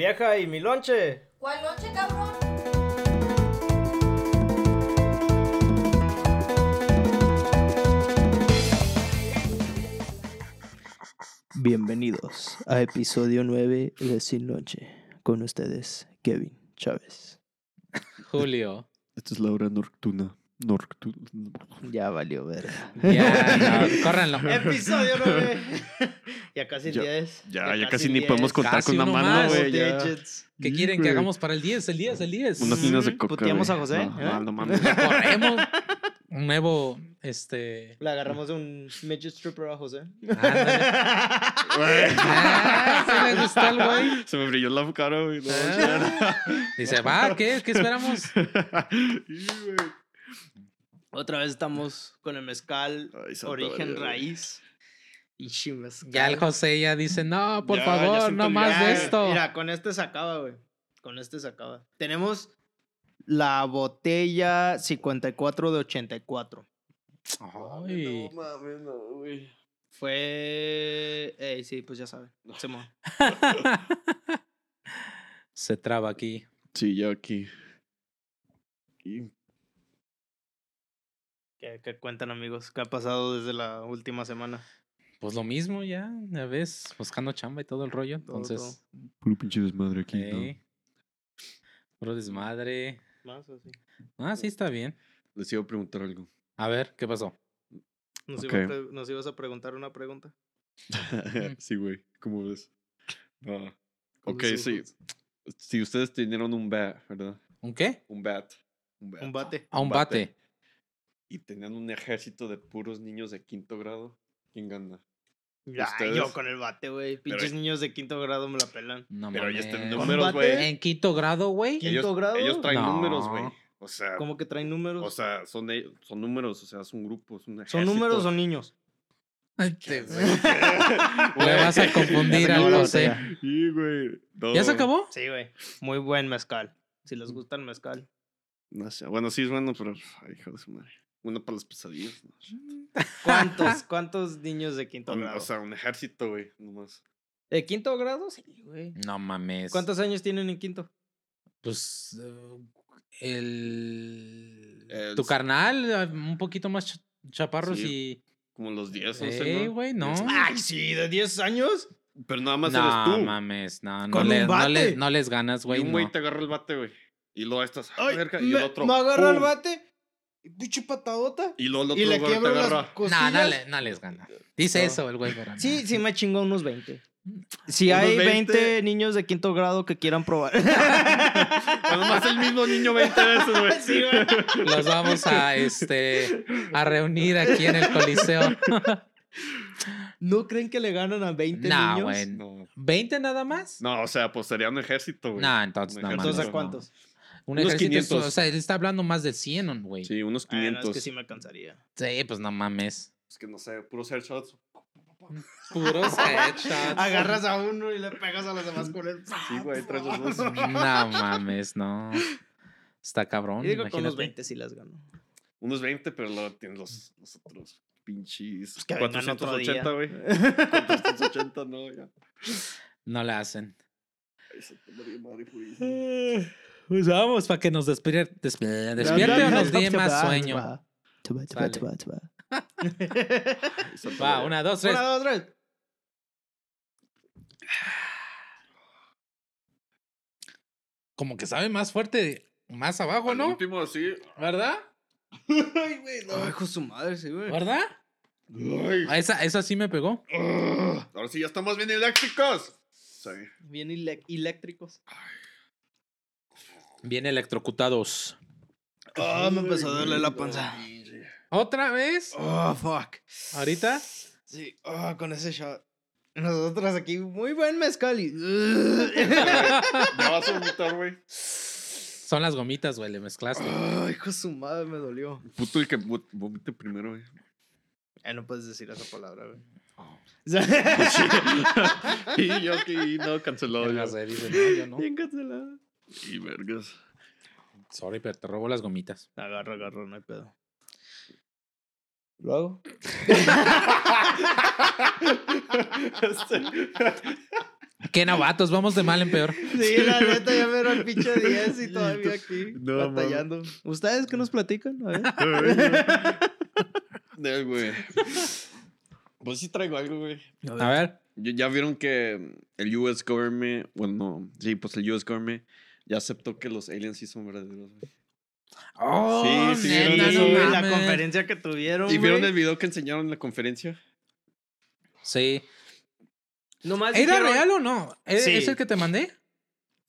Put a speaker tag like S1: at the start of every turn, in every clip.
S1: Vieja, ¿y mi lonche?
S2: ¿Cuál noche, cabrón?
S1: Bienvenidos a episodio 9 de Sin Lonche. Con ustedes, Kevin Chávez.
S3: Julio.
S4: Esta es la hora nocturna. Nocturna.
S1: Ya valió ver.
S3: Ya, no, córranlo.
S1: episodio 9. ya casi
S4: Ya-
S1: 10.
S4: Ya, ya casi ni podemos contar
S3: Casi
S4: con una mano, güey. ya.
S3: ¿Qué quieren que hagamos para el 10? El 10, el 10.
S4: Unas líneas de
S1: Mm,
S4: coca.
S1: puteamos a José,
S4: No,
S1: ¿eh?
S4: no, no mames.
S3: Corremos. Un nuevo, este...
S1: Le agarramos de un midget stripper a José.
S4: Güey.
S3: Ah, sí le gustó al güey.
S4: Se me brilló la cara, güey.
S3: Ah. Dice, va, ¿qué? ¿Qué esperamos?
S1: Otra vez estamos con el mezcal
S4: Ay,
S1: origen
S4: María,
S1: raíz. Y mezcal.
S3: Ya el José ya dice, no, por
S4: Ya,
S3: favor, no más de esto.
S1: Mira, con este se acaba, güey. Con este se acaba. Tenemos la botella 54 de 84.
S3: Ay.
S4: No mames, no, güey.
S1: Fue. Ey, sí, pues ya saben. Simón.
S3: Se traba aquí.
S4: Sí, ya aquí. Y
S1: ¿Qué, qué cuentan, amigos? ¿Qué ha pasado desde la última semana?
S3: Pues lo mismo ya, ya ves, buscando chamba y todo el rollo.
S1: Todo,
S3: Entonces,
S4: puro pinche desmadre aquí, ¿no?
S3: eh, puro desmadre.
S1: Más así.
S3: Ah, sí, está bien.
S4: Les iba a preguntar algo.
S3: A ver, ¿qué pasó?
S1: ¿Nos, iba ibas a preguntar una pregunta?
S4: sí, güey. ¿Cómo ves? Ah,
S1: Con
S4: ok, sí. Si ustedes tenieron un bat, ¿verdad?
S3: ¿Un qué?
S4: Un bat. Un bat.
S1: Un bate.
S3: A un bate.
S4: Y tenían un ejército de puros niños de quinto grado. ¿Quién gana?
S1: Ya,
S4: ¿Ustedes?
S1: yo con el bate, güey.
S4: Pero-
S1: Pinches niños de quinto grado me la pelan.
S3: No
S4: Pero ya están números, güey.
S3: En quinto grado, güey.
S1: ¿Quinto
S4: Ellos,
S1: grado?
S4: ellos traen
S3: No.
S4: números, güey. O sea,
S1: ¿Cómo que traen números?
S4: o sea son, de- son números, o sea, son grupos, un
S1: ¿Son
S4: ejército.
S1: números o niños?
S3: Ay, te-
S4: Güey.
S3: Le vas a confundir
S1: Ya se
S3: al
S1: acabó la
S3: José.
S1: botella.
S4: Sí, güey. No,
S3: ¿Ya se acabó?
S1: Sí, güey. Muy buen mezcal. Si les gusta el mezcal.
S4: No sé. Bueno, sí es bueno, pero. Ay, hijo de su madre. Uno para las pesadillas. ¿no?
S1: ¿Cuántos, cuántos niños de quinto
S4: Un-
S1: grado?
S4: o sea, un ejército, güey. Nomás.
S1: ¿De quinto grado? Sí, güey.
S3: No mames.
S1: ¿Cuántos años tienen en quinto?
S3: Pues eh, el...
S4: El
S3: Tu carnal, eh, un poquito más ch- chaparros
S4: Sí, Como los 10, 11,
S3: Eh,
S4: ¿no?
S3: güey, no.
S1: Ay, sí, de 10 años.
S4: Pero nada más
S3: No
S4: eres tú.
S3: mames, no, no,
S1: Con
S3: le-
S1: un
S3: no, le-
S1: bate.
S3: no les ganas,
S4: y
S3: güey.
S4: un güey
S3: no.
S4: te agarra el bate, güey. Y luego estás. ah,
S1: Ay,
S4: verga, y
S1: me,
S4: el otro.
S1: me agarra el bate. Pinche patadota.
S4: Y luego
S1: Y le
S4: güey te
S1: quiebro las
S4: agarra.
S3: No,
S1: costillas.
S3: no, le- no les gana. Dice
S4: No.
S3: eso el güey, pero no.
S1: Sí, sí me chingó unos 20. Si
S4: Unos
S1: hay
S4: 20.
S1: 20 niños de quinto grado que quieran probar.
S4: Bueno, más el mismo niño 20 veces, güey.
S1: Sí, güey.
S3: Los vamos a, este, a reunir aquí en el Coliseo.
S1: ¿No creen que le ganan a 20
S3: No,
S1: niños?
S3: güey.
S4: No.
S3: ¿20 nada más?
S4: no, o sea, pues sería un ejército, güey.
S3: No, entonces
S4: Un
S3: no
S1: Entonces, ¿a cuántos?
S3: Un
S4: Unos
S3: ejército, es-
S4: 500.
S3: o sea, él está hablando más de 100, güey. Sí.
S4: Sí, unos
S1: Ah, no,
S4: 500.
S1: es que sí me alcanzaría.
S3: pues no mames.
S4: Es que no sé, puros headshots.
S3: Puros headshots.
S1: Agarras a uno y le pegas a los demás con él.
S4: Sí, güey, traes los dos.
S3: No mames, no. Está cabrón.
S1: Yo digo que con los
S3: imagínate.
S1: 20 sí las gano.
S4: Unos 20, pero luego tienen los, los otros pinches.
S1: Pues que vengan otro día.
S4: 480, güey. 480, no, ya.
S3: No la hacen.
S4: Ay, María, madre.
S3: Pues vamos, para que nos despierte, desp- despierte o nos dé más sueño.
S4: Ay,
S3: Va, una, dos, tres.
S1: Una, dos, tres.
S3: Como que sabe más fuerte, más abajo, ¿no?
S4: último, sí.
S3: ¿Verdad?
S1: Ay, güey, no. Ay, su madre, sí, güey.
S3: ¿Verdad?
S4: Ay.
S3: Ah, Esa, esa sí me pegó.
S4: Ahora sí, ya estamos bien eléctricos. Sí.
S1: Bien eléctricos.
S3: Bien electrocutados.
S1: Ah, me empezó a doler la panza.
S3: ¿Otra vez?
S1: Oh, fuck.
S3: ¿Ahorita?
S1: Sí, ah, con ese shot. Nosotros aquí, muy buen mezcal y...
S4: Ya vas a vomitar, güey.
S3: Son las gomitas, güey, le mezclaste.
S1: Ay, hijo de su madre, me dolió.
S4: Puto el que vo- vomite primero, güey.
S1: Eh, no puedes decir esa palabra, güey.
S4: Y yo aquí, no, cancelado.
S3: El
S4: ya.
S3: Dice, no, yo no.
S1: Bien cancelado.
S4: Y vergas.
S3: Sorry, pero te robo las gomitas.
S1: Agarra, agarra, no hay pedo. ¿Lo hago?
S3: Qué novatos, vamos de mal en peor.
S1: Sí, la neta, ya me era el pinche 10 y todavía aquí
S4: No,
S1: batallando. ¿Ustedes qué nos platican? A ver.
S4: Güey. Pues sí traigo algo, güey.
S3: A ver.
S4: Ya ya vieron que el US government, bueno, sí, pues el US government ya aceptó que los aliens sí son verdaderos, güey.
S3: Oh,
S4: Sí, sí,
S3: neta,
S4: vieron eso,
S3: no
S4: güey,
S1: la conferencia que tuvieron.
S4: ¿Y vieron el video que enseñaron en la conferencia?
S3: Sí.
S1: Nomás
S3: ¿Era
S1: dijeron-
S3: real o no? ¿Es
S1: Sí.
S3: es el que te mandé?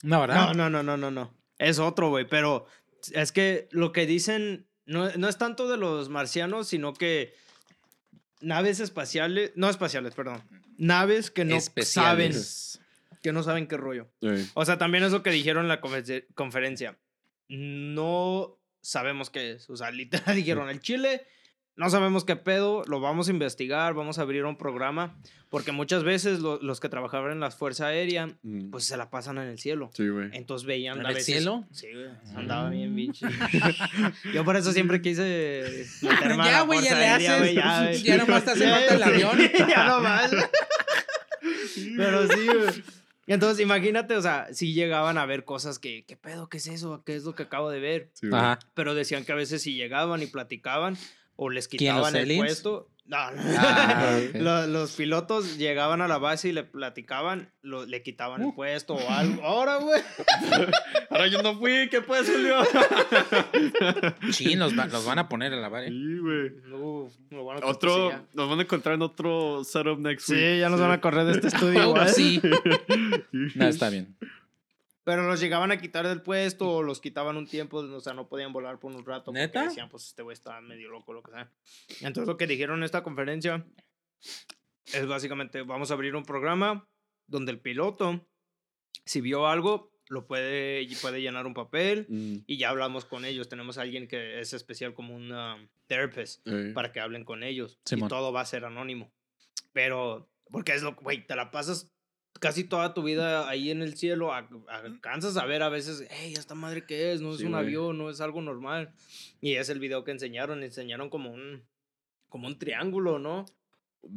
S3: No, ¿verdad?
S1: No, no, no, no, no, no. Es otro, güey. Pero es que lo que dicen no, no es tanto de los marcianos, sino que naves espaciales, no espaciales, perdón. Naves que no saben. Que no saben qué rollo. O sea, también es lo que dijeron en la confer- conferencia. No sabemos qué es. O sea, literal dijeron el Chile. No sabemos qué pedo, lo vamos a investigar, vamos a abrir un programa, porque muchas veces lo- los que trabajaban en la Fuerza Aérea,
S4: Mm.
S1: pues se la pasan en el cielo.
S4: Sí, güey.
S1: Entonces veían
S3: ¿En
S1: a
S3: el
S1: veces-
S3: cielo?
S1: Sí, güey. Andaba bien, bicho. Yo por eso siempre quise meterme a
S3: Ya,
S1: la
S3: güey, ya
S1: Fuerza Aérea,
S3: haces.
S1: güey, ya, güey.
S3: Ya nomás te hace falta el avión.
S1: ya nomás. Pero sí, güey. Entonces, imagínate, o sea, si llegaban a ver cosas que, ¿qué pedo? ¿Qué es eso? ¿Qué es lo que acabo de ver?
S4: Sí.
S3: Ajá.
S1: Pero decían que a veces si llegaban y platicaban o les
S3: ¿Quién, los
S1: quitaban el
S3: aliens?
S1: puesto. No, no.
S3: Ah,
S1: los pilotos llegaban a la base y le platicaban, lo- le quitaban el puesto o algo. Ahora, güey.
S4: Ahora yo no fui, ¿qué pues, Julio?
S3: Sí, los, va- los van a poner a lavar, ¿eh?
S4: Sí, güey.
S1: No, lo van a
S4: Otro, nos van a encontrar en otro setup next
S1: Sí,
S4: week.
S1: ya nos van a correr de este estudio igual.
S3: sí. No, está bien.
S1: Pero los llegaban a quitar del puesto o los quitaban un tiempo, o sea, no podían volar por un rato. porque
S3: ¿Neta?
S1: decían, pues este güey está medio loco, lo que sea. Entonces lo que dijeron en esta conferencia es básicamente, vamos a abrir un programa donde el piloto, si vio algo, lo puede, puede llenar un papel
S4: Mm,
S1: y ya hablamos con ellos. Tenemos a alguien que es especial como un um, therapist
S4: eh.
S1: para que hablen con ellos. Y todo va a ser anónimo. Pero, porque es lo güey, te la pasas casi toda tu vida ahí en el cielo, alcanzas a ver a veces, hey, esta madre qué es, no es
S4: Sí,
S1: un
S4: güey.
S1: avión, no es algo normal. Y es el video que enseñaron, enseñaron como un, como un triángulo, ¿no?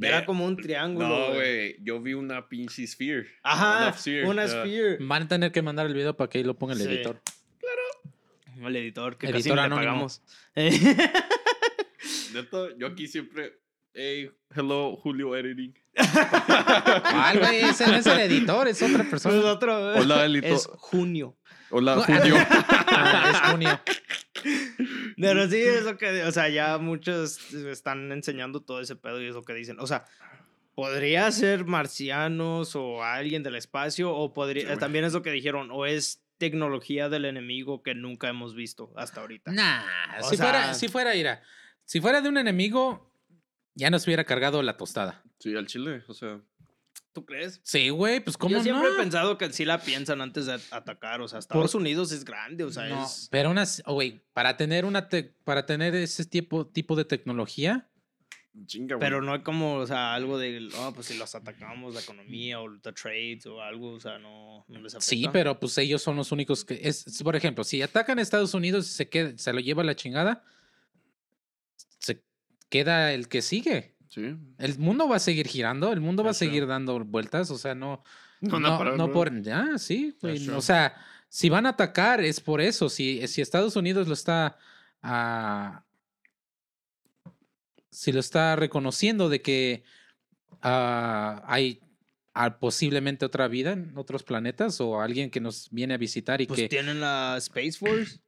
S1: Era como un triángulo.
S4: No,
S1: güey.
S4: Yo vi una pinche sphere.
S1: Ajá,
S4: Una sphere,
S1: una sphere.
S3: Van a tener que mandar el video para que ahí lo ponga el
S1: Sí.
S3: editor.
S1: El editor, que
S3: Editor
S1: casi no le pagamos.
S4: Neta, yo aquí siempre. Hey, hello, Julio Editing.
S3: ¿Cuál, güey? Ese no es el editor, es otra
S1: Es
S3: persona.
S1: otro,
S4: Hola, editor.
S1: Es junio.
S4: Hola, Julio.
S3: Ah, es junio.
S1: Pero sí, es lo que, o sea, ya muchos están enseñando todo ese pedo y es lo que dicen. O sea, podría ser marcianos o alguien del espacio, o podría,
S4: Sí,
S1: también es lo que dijeron, o es tecnología del enemigo que nunca hemos visto hasta ahorita.
S3: Nah,
S1: O
S3: si,
S1: sea-
S3: fuera, si fuera, ira, si fuera de un enemigo, ya nos hubiera cargado la tostada.
S4: Sí, al chile, o sea.
S1: ¿Tú crees?
S3: Sí, güey, pues cómo
S1: Yo siempre
S3: no.
S1: he pensado que sí la piensan antes de atacar, o sea, Estados Unidos es grande, o sea,
S3: No,
S1: es...
S3: pero unas, oh, güey, para tener una te- para tener ese tipo, tipo de tecnología,
S4: Chinga, güey.
S1: Pero no hay como, o sea, algo de, oh, pues si los atacamos, la economía o the trades o algo, o sea, no, no les afecta.
S3: sí, pero pues ellos son los únicos que es, por ejemplo, si atacan a Estados Unidos y se queda, se lo lleva la chingada, se queda el que sigue.
S4: Sí.
S3: El mundo va a seguir girando, el mundo va a
S4: true.
S3: seguir dando vueltas, o sea, no,
S4: No,
S3: no,
S4: no, para-
S3: no por, ah, sí,
S4: That's
S3: o sea, si van a atacar es por eso, si, si Estados Unidos lo está, ah, si lo está reconociendo de que ah, hay ah, posiblemente otra vida en otros planetas o alguien que nos viene a visitar y
S1: Pues
S3: que
S1: tienen la Space Force.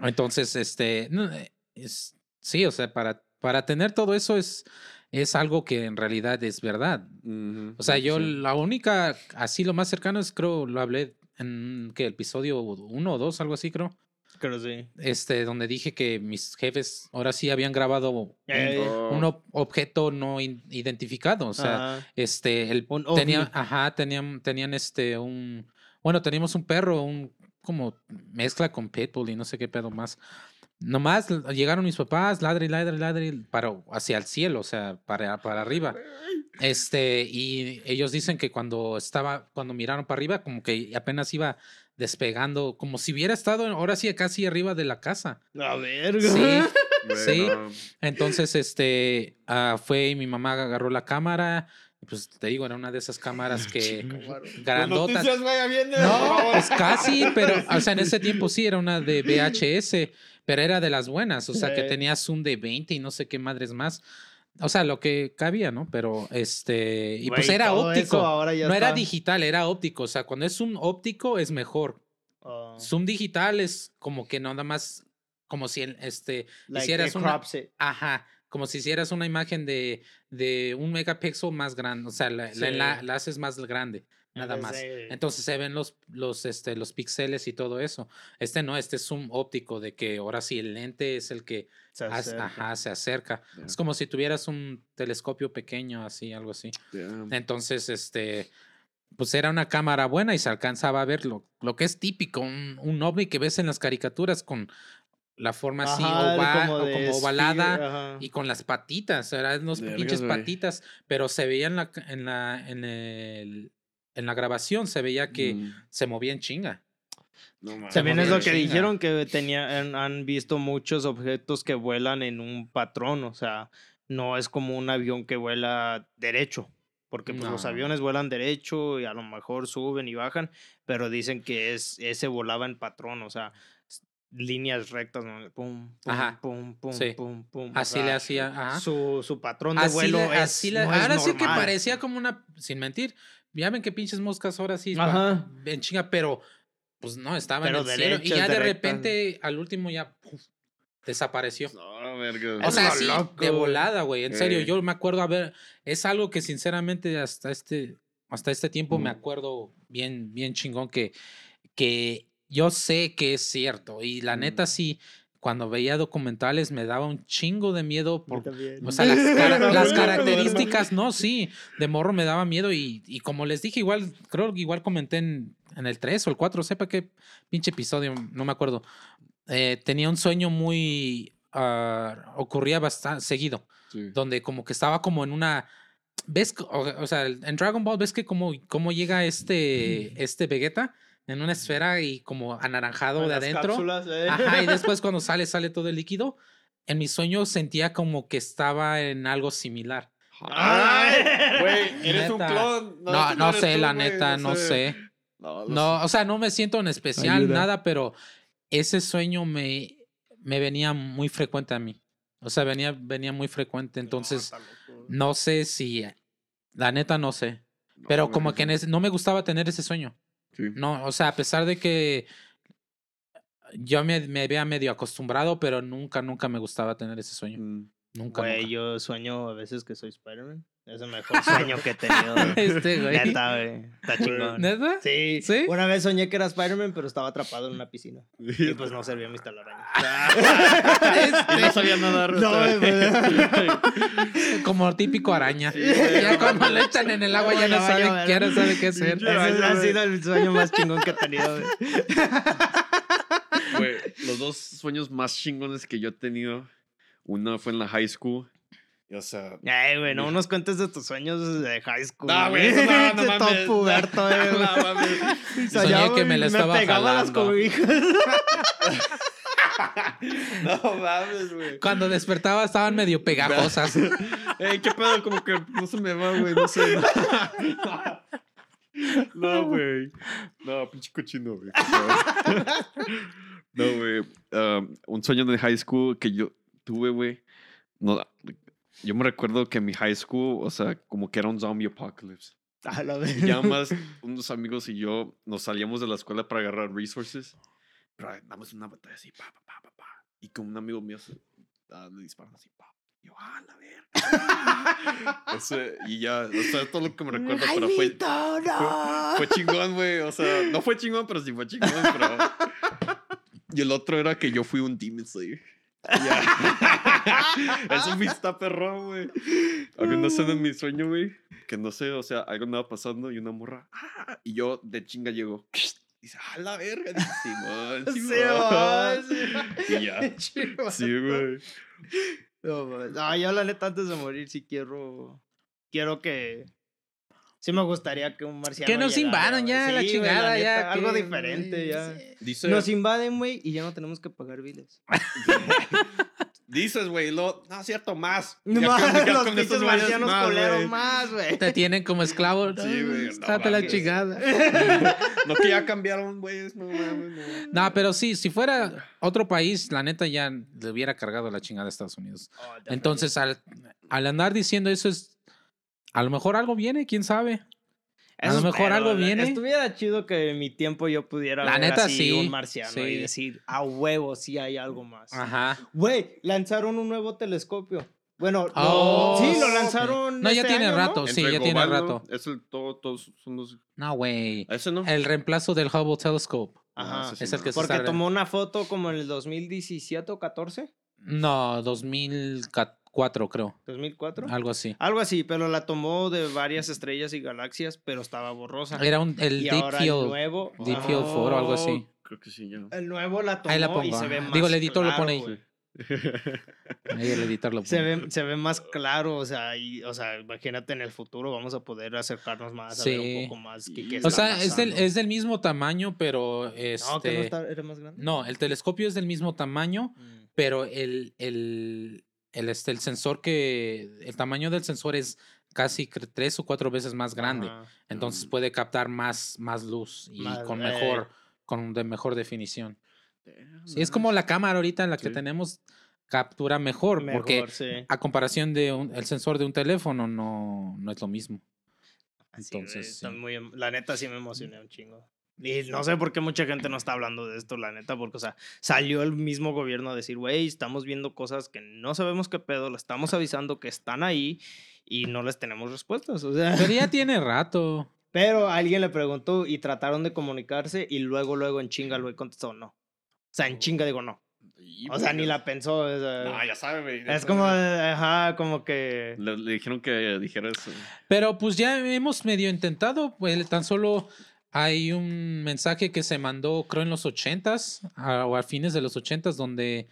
S3: entonces, este, no, es, sí, o sea, para, para tener todo eso es, es algo que en realidad es verdad.
S4: Ujú,
S3: O sea, yo
S4: sí.
S3: la única, así lo más cercano es, creo, lo hablé en que el episodio uno o dos, algo así, creo.
S1: Creo sí.
S3: Este, donde dije que mis jefes ahora sí habían grabado un.
S4: Oh,
S3: un ob- objeto no identificado. O sea,
S1: Ajá.
S3: este, el,
S1: Un
S3: tenían,
S1: ovni.
S3: ajá, tenían, tenían este, un, bueno, teníamos un perro, un, como mezcla con pitbull y no sé qué pedo más. Nomás llegaron mis papás, ladre y ladre y ladre, para, hacia el cielo, o sea, para, para arriba. Este, y ellos dicen que cuando estaba, cuando miraron para arriba, como que apenas iba despegando, como si hubiera estado ahora sí casi arriba de la casa.
S1: La verga.
S3: Sí. sí. Entonces, este, ah, fue y mi mamá agarró la cámara Pues te digo, era una de esas cámaras que grandotas. No, pues casi, pero, o sea, en ese tiempo sí era una de VHS, pero era de las buenas, o sea, que tenía zoom de 20 y no sé qué madres más. O sea, lo que cabía, ¿no? Pero este. Y pues era óptico. no era digital, era óptico. O sea, cuando es un óptico es mejor. Oh. Zoom digital es como que nada más. Como si este. hicieras una. Ajá. Como si hicieras una imagen de, de un megapíxel más grande. O sea, la, la, haces más grande nada más. Entonces se ven los, los, este, los píxeles y todo eso. Este no, este es un óptico de que ahora sí el lente es el que se acerca. Ajá, se acerca. Es como si tuvieras un telescopio pequeño, así, algo así. Entonces, este, pues era una cámara buena y se alcanzaba a ver lo, lo que es típico, un, un ovni que ves en las caricaturas con la forma así como, ovalada y con las patitas, eran unos pinches patitas, pero se veía en la, en la, en el, en la grabación se veía que mm. se movía en chinga.
S1: También es lo que dijeron que tenía, han visto muchos objetos que vuelan en un patrón, o sea, no es como un avión que vuela derecho, porque pues, los aviones vuelan derecho y a lo mejor suben y bajan, pero dicen que es ese volaba en patrón, o sea, líneas rectas, pum, pum, pum, pum, pum, pum,
S3: Así le hacía,
S1: Su, su patrón de vuelo es,
S3: ahora sí que parecía como una, sin mentir, ya ven que pinches moscas ahora sí en chinga, pero pues no, estaba en el cielo. Y ya de repente, al último ya desapareció. No, verga. O sea, sí, de volada, güey. En serio, yo me acuerdo, a ver, es algo que sinceramente hasta este, hasta este tiempo me acuerdo bien, bien chingón que, que yo sé que es cierto. Y la neta sí, cuando veía documentales me daba un chingo de miedo por o sea, las, características, no, sí, de morro me daba miedo y, y como les dije, igual, creo que igual comenté en, en, el 3 o el 4, sepa qué pinche episodio, no me acuerdo. Eh, tenía un sueño muy, uh, ocurría bastante seguido, donde como que estaba como en una... ¿Ves? O, sea, en Dragon Ball, ¿ves que como, cómo llega este, este Vegeta? En una esfera y como anaranjado de adentro. ¿eh? Ajá, y después cuando sale, sale todo el líquido. En mi sueño sentía como que estaba en algo similar. ¡Ay! Güey, eres un clon. No, no, sé, la neta, no sé. No, o sea, no me siento en especial, nada, pero ese sueño me, me venía muy frecuente a mí. O sea, venía, venía muy frecuente. Entonces, no sé si. La neta, no sé. Pero como que no me gustaba tener ese sueño. No, o sea, a pesar de que yo me, me había medio acostumbrado, pero nunca, nunca me gustaba tener ese sueño. Mm. Nunca.
S1: Güey, yo sueño a veces que soy Spider-Man. Es el mejor sueño que he tenido. este, güey. Neta, güey. Está chingón. ¿Neta? Sí. ¿Sí? Una vez soñé que era Spider-Man, pero estaba atrapado en una piscina. Y pues no servía mis telarañas.
S3: este... no sabía nadar. No, güey. Como típico araña. ya cuando le echan en el agua ya, no sabe, qué, no sabe qué hacer. Ese
S1: ha sido el sueño más chingón que he tenido, güey.
S4: Güey, los dos sueños más chingones que yo he tenido. Uno fue en la high school o sea.
S1: Ay, güey, no nos cuentes de tus sueños de high school. No, güey, no, no mames. Todo puberto, eh, güey. No, mames. Soñé que me la estaba me pegaba las cobijas.
S3: no mames, güey. Cuando despertaba estaban medio pegajosas.
S4: Ey, qué pedo, como que no se me va, güey, no sé. No, güey. No, pinche cochino, güey. No, güey. Um, un sueño de high school que yo tuve, güey. No, yo me recuerdo que en mi high school, o sea, como que era un zombie apocalypse. A la vez. Ya más, unos amigos y yo nos salíamos de la escuela para agarrar resources. Pero damos una batalla así, pa, pa, pa, pa, pa. Y con un amigo mío se, uh, le disparan así, pa. yo, ah, la. Ese, y ya, o sea, todo lo que me recuerdo, pero fue, fue, fue, chingón, güey. O sea, no fue chingón, pero sí fue chingón. Pero... Y el otro era que yo fui un Demon Slayer. Eso me está perro, güey. no sé en mi sueño, güey. Que no sé, o sea, algo andaba pasando y una morra. Ah", y yo de chinga llego. Dice, a la verga. Dice, Simón, Simón.
S1: Y ya. Sí, güey. No, yo la neta antes de morir sí quiero. Quiero que Sí me gustaría que un marciano.
S3: Que nos invadan ya, la chingada, ya.
S1: Algo diferente, ya. Nos invaden, güey, y ya no tenemos que pagar biles.
S4: dices, güey, lo, no es cierto, más.
S1: No, más, los con marcianos coleros más, güey.
S3: Te tienen como esclavo.
S4: Sí, güey.
S3: No, la chingada.
S4: no que ya cambiaron, güey. No,
S3: no. pero sí, si fuera otro país, la neta ya le hubiera cargado la chingada a Estados Unidos. Oh, Entonces, al, al andar diciendo eso es, a lo mejor algo viene, quién sabe. A lo mejor algo viene.
S1: Estuviera chido que en mi tiempo yo pudiera
S3: la ver neta, así sí,
S1: un marciano y decir, a huevo, sí hay algo más. Ajá. Güey, lanzaron un nuevo telescopio. Bueno, oh, sí, lo lanzaron.
S3: No, ya este tiene rato, sí, ya tiene rato.
S4: Es el todo, todos son los.
S3: No, güey.
S4: Ese no.
S3: El reemplazo del Hubble Telescope.
S1: Ajá. es el que Porque tomó una foto como en el 2017 o 14.
S3: No, 2014 creo.
S1: ¿2004?
S3: Algo así.
S1: Algo así, pero la tomó de varias estrellas y galaxias, pero estaba borrosa.
S3: Era un, el Deep Field.
S1: El nuevo.
S3: Deep Field 4 algo así.
S4: Creo que sí, yo.
S1: El nuevo la tomó ahí la pongo, y se ve más
S3: Digo, el editor lo pone ahí. ahí el editor lo pone.
S1: Se ve, se ve más claro, o sea, y, o sea, imagínate en el futuro vamos a poder acercarnos más, a ver un poco más. Qué,
S3: o sea, es del, es del, mismo tamaño, pero este...
S1: No, que no está, era más grande.
S3: No, el telescopio es del mismo tamaño, mm. pero el, el, el, este, el sensor que, el tamaño del sensor es casi tres o cuatro veces más grande. Entonces mm. puede captar más, más luz y con mejor, con de mejor definición. Sí, es como la cámara ahorita en la que tenemos captura mejor, porque a comparación de el sensor de un teléfono no, no es lo mismo.
S1: Entonces, em, la neta sí me emocioné un chingo. Y no sé por qué mucha gente no está hablando de esto, la neta, porque, o sea, salió el mismo gobierno a decir, güey, estamos viendo cosas que no sabemos qué pedo, lo estamos avisando que están ahí y no les tenemos respuestas, o sea.
S3: Pero ya tiene rato.
S1: Pero alguien le preguntó y trataron de comunicarse y luego, luego en chinga el güey contestó no. O sea, en chinga digo no. O sea, ni la pensó.
S4: no, ya sabe, güey.
S1: Es como, ajá, como que.
S4: Le, dijeron que dijera eso.
S3: Pero pues ya hemos medio intentado, pues tan solo hay un mensaje que se mandó, creo, en los ochentas o a fines de los ochentas, donde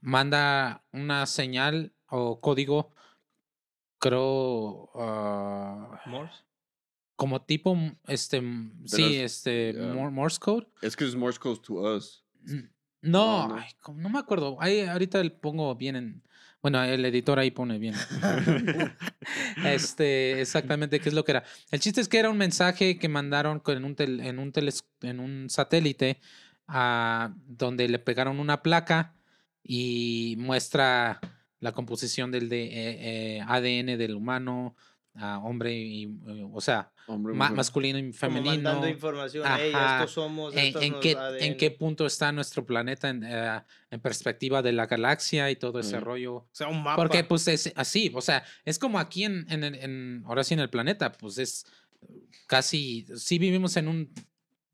S3: manda una señal o código, creo, uh,
S1: Morse.
S3: Como tipo, este, sí, este, Morse code.
S4: Es que es Morse code to us.
S3: No, no, no me acuerdo. Ahí ahorita le pongo bien en, bueno, el editor ahí pone bien. este, exactamente qué es lo que era. El chiste es que era un mensaje que mandaron en un, en un, en un satélite a, donde le pegaron una placa y muestra la composición del de, eh, eh, ADN del humano, hombre y, eh, o sea, masculino y femenino.
S1: Como mandando información, estos somos,
S3: en, qué, ¿En qué punto está nuestro planeta en, eh, en perspectiva de la galaxia y todo ese rollo? O
S1: sea, un mapa.
S3: Porque pues es así, o sea, es como aquí en, en, en, ahora sí en el planeta, pues es casi, sí vivimos en un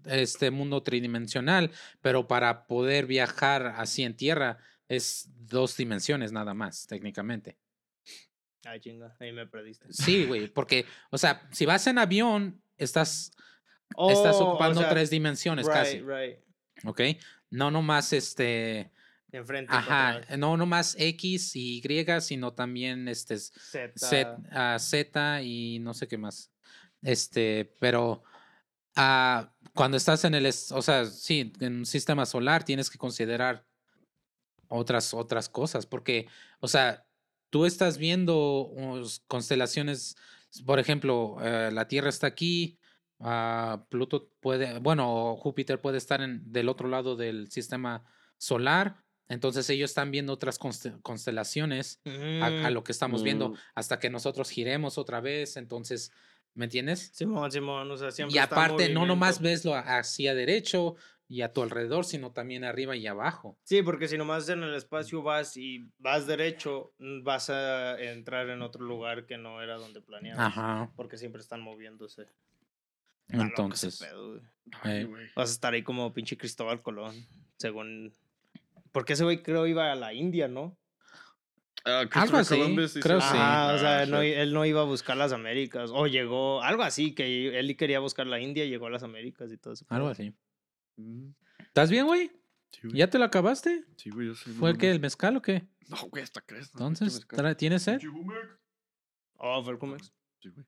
S3: este mundo tridimensional, pero para poder viajar así en tierra es dos dimensiones nada más, técnicamente.
S1: Ay, chinga, ahí me perdiste.
S3: Sí, güey, porque, o sea, si vas en avión, estás, estás oh, ocupando tres dimensiones casi.
S1: Right.
S3: ¿Ok? No nomás este...
S1: Enfrente.
S3: Ajá, no nomás X y Y, sino también este Z, ah, Z, y no sé qué más. Este, pero uh, cuando estás en el, o sea, sí, en un sistema solar tienes que considerar otras, otras cosas, porque, o sea, tú estás viendo constelaciones, por ejemplo, eh, la Tierra está aquí, uh, Pluto puede, bueno, Júpiter puede estar en, del otro lado del sistema solar. Entonces ellos están viendo otras constelaciones a, mm, lo que estamos viendo mm. hasta que nosotros giremos otra vez. Entonces, ¿me entiendes?
S1: Simón, Simón, o sea, siempre
S3: Y aparte, no nomás veslo hacia derecho, y a tu alrededor, sino también arriba y abajo.
S1: Sí, porque si nomás en el espacio vas y vas derecho, mm, vas a entrar en otro lugar que no era donde planeabas. Ajá. Porque siempre están moviéndose.
S3: Entonces.
S1: vas a estar ahí como pinche Cristóbal Colón, según. Porque ese güey creo iba a la India, ¿no?
S3: Uh, algo así, creo sí.
S1: Ah, o sea, él no iba a buscar las Américas. O llegó, algo así, que él quería buscar la India y llegó a las Américas y todo eso.
S3: Algo así. Mm. ¿Estás bien, güey? ¿Ya te lo acabaste?
S4: Sí, güey, yo sé.
S3: ¿Fue el que, el mezcal o qué?
S4: No, güey, hasta crees.
S3: Entonces, ¿tienes sed?
S1: Oh, fue el Cumex.
S4: Sí, güey.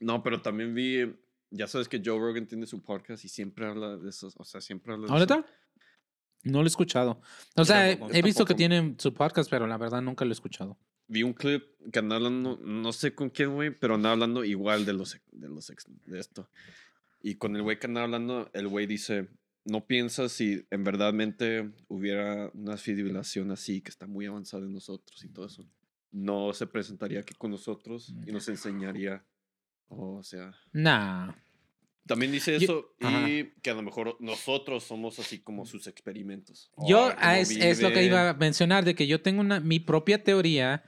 S4: No, pero también vi, ya sabes que Joe Rogan tiene su podcast y siempre habla de eso, o sea, siempre habla de
S3: ¿Ahorita? No lo he escuchado. O sea, he, visto que tienen su podcast, pero la verdad nunca lo he escuchado.
S4: Vi un clip que anda hablando, no sé con quién, güey, pero anda hablando igual de los, de los de esto. Y con el güey que anda hablando, el güey dice, no piensas si en verdadmente hubiera una civilización así que está muy avanzada en nosotros y todo eso. No se presentaría aquí con nosotros y nos enseñaría, o sea...
S3: Nah.
S4: También dice eso y que a lo mejor nosotros somos así como sus experimentos.
S3: Yo es, es, lo que iba a mencionar, de que yo tengo una, mi propia teoría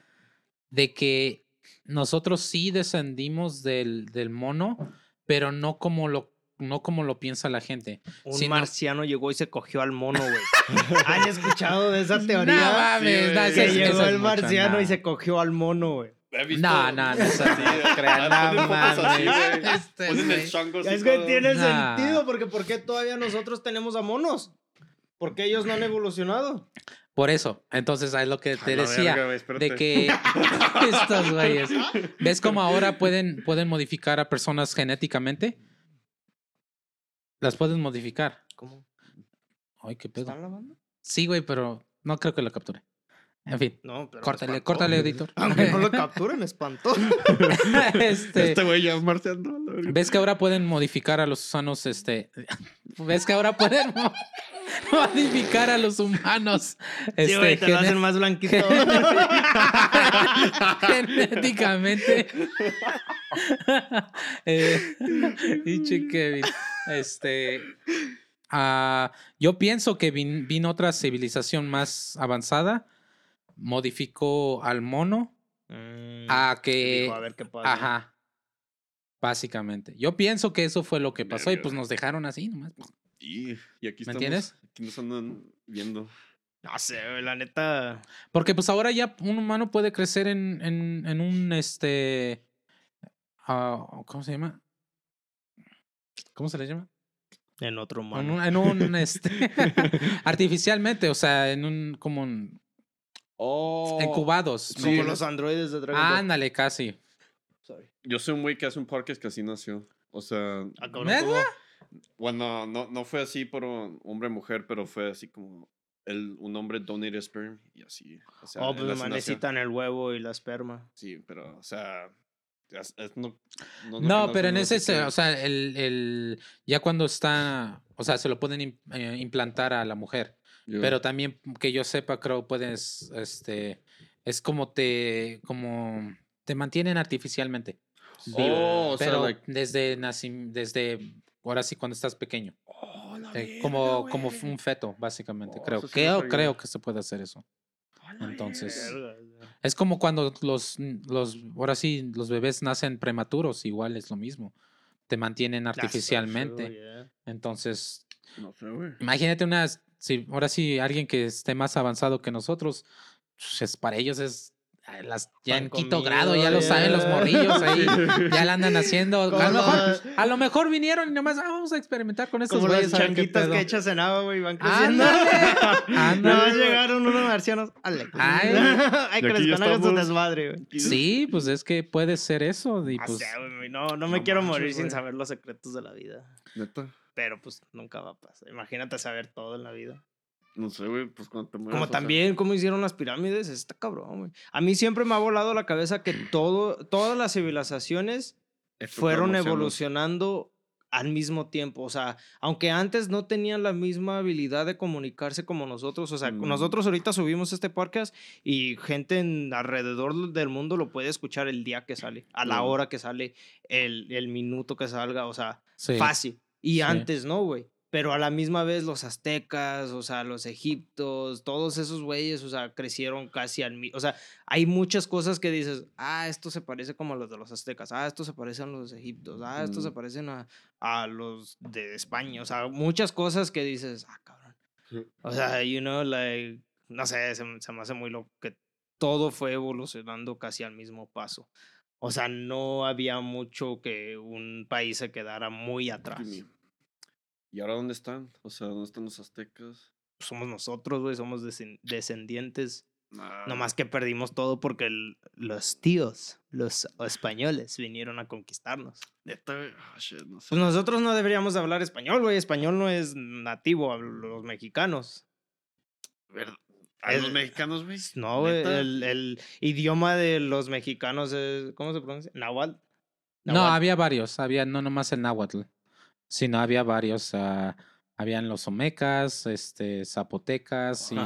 S3: de que nosotros sí descendimos del, del mono, pero no como lo no como lo piensa la gente.
S1: Un marciano llegó y se cogió al mono, güey. ¿Han escuchado de esa teoría? No
S3: mames,
S1: que llegó el marciano y se cogió al mono, güey.
S3: No, no, no es así. No mames.
S1: Este, es que tiene sentido, porque ¿por qué todavía nosotros tenemos a monos? Porque ellos no han evolucionado.
S3: Por eso, entonces es lo que te decía, de que estos güeyes, ¿ves cómo ahora pueden, pueden modificar a personas genéticamente? Las pueden modificar.
S1: ¿Cómo?
S3: Ay, qué pedo. ¿Están lavando? Sí, güey, pero no creo que lo capture. En fin.
S1: No, pero
S3: córtale, córtale, editor.
S1: Aunque no lo capturen, espantó.
S3: este,
S4: este güey ya es marciano.
S3: ¿Ves que ahora pueden modificar a los humanos? Este. ¿Ves que ahora pueden modificar a los humanos.
S1: Este, sí, güey, te lo hacen más blanquito.
S3: Genéticamente. eh, Kevin. Este. Uh, yo pienso que vino otra civilización más avanzada, modificó al mono mm, a que.
S1: a ver qué pasa.
S3: Ajá. Básicamente. Yo pienso que eso fue lo que pasó y pues nos dejaron así nomás.
S4: Y, aquí
S3: ¿Me entiendes?
S4: Aquí nos andan viendo.
S1: No sé, la neta.
S3: Porque pues ahora ya un humano puede crecer en, en, en un este. Uh, ¿Cómo se llama? ¿Cómo se le llama?
S1: En otro humano.
S3: En un, en un este. artificialmente, o sea, en un. como un.
S4: Oh.
S3: Incubados.
S1: Como los androides de Dragon
S3: Ball. Ándale, casi.
S4: Sorry. Yo soy un güey que hace un podcast que así nació. O sea.
S3: ¿Verdad?
S4: Bueno, no, no fue así por hombre-mujer, pero fue así como el, un hombre donated sperm y así. O sea,
S1: oh, pues necesitan el huevo y la esperma.
S4: Sí, pero, o sea, no,
S3: no, pero en ese, o sea, el, el, ya cuando está, o sea, se lo pueden eh, implantar a la mujer. Pero también que yo sepa, creo, puedes, este, es como te, como te mantienen artificialmente.
S4: Oh,
S3: pero desde, desde ahora sí cuando estás pequeño.
S1: Oh,
S3: como, como un feto, básicamente. Oh, creo, creo, creo que se puede hacer eso. Entonces, es como cuando los, los, ahora sí, los bebés nacen prematuros, igual es lo mismo. Te mantienen artificialmente. Entonces, imagínate unas, si ahora sí, alguien que esté más avanzado que nosotros, pues para ellos es las, ya en quinto grado, ya lo saben los morrillos ahí, ya la andan haciendo. A lo, mejor, a lo, mejor, vinieron y nomás ah, vamos a experimentar con estos
S1: güeyes. Como las chanquitas que echas en agua, güey, van creciendo. no llegaron unos marcianos. Ale.
S3: Ay,
S1: Ay que les su desmadre, güey.
S3: Sí, pues es que puede ser eso. Y pues,
S1: no, no me quiero morir sin saber los secretos de la vida.
S4: ¿Neta?
S1: Pero pues nunca va a pasar. Imagínate saber todo en la vida.
S4: No sé, güey, pues cuando te
S1: Como también, cómo hicieron las pirámides, está cabrón, güey. A mí siempre me ha volado la cabeza que todo, todas las civilizaciones fueron evolucionando al mismo tiempo. O sea, aunque antes no tenían la misma habilidad de comunicarse como nosotros. O sea, mm. nosotros ahorita subimos este podcast y gente en alrededor del mundo lo puede escuchar el día que sale, a la hora que sale, el, el minuto que salga. O sea, fácil. Y antes no, güey pero a la misma vez los aztecas, o sea, los egiptos, todos esos güeyes, o sea, crecieron casi al mismo. O sea, hay muchas cosas que dices, ah, esto se parece como a los de los aztecas, ah, esto se parece a los egiptos, ah, esto se parecen a, a los de España, o sea, muchas cosas que dices, ah, cabrón. O sea, you know, like, no sé, se, se me hace muy loco que todo fue evolucionando casi al mismo paso. O sea, no había mucho que un país se quedara muy atrás.
S4: ¿Y ahora dónde están? O sea, ¿dónde están los aztecas?
S1: Somos nosotros, güey, somos descendientes. Nomás que perdimos todo porque los tíos, los españoles, vinieron a conquistarnos.
S4: Ah,
S1: pues nosotros no deberíamos hablar español, güey. Español no es nativo a los mexicanos.
S4: ¿A los mexicanos, güey?
S1: No, güey. El, el, idioma de los mexicanos es. ¿Cómo se pronuncia? Nahuatl.
S3: No, había varios. Había no nomás el náhuatl, sino había varios. Uh, habían los omecas, este, zapotecas y.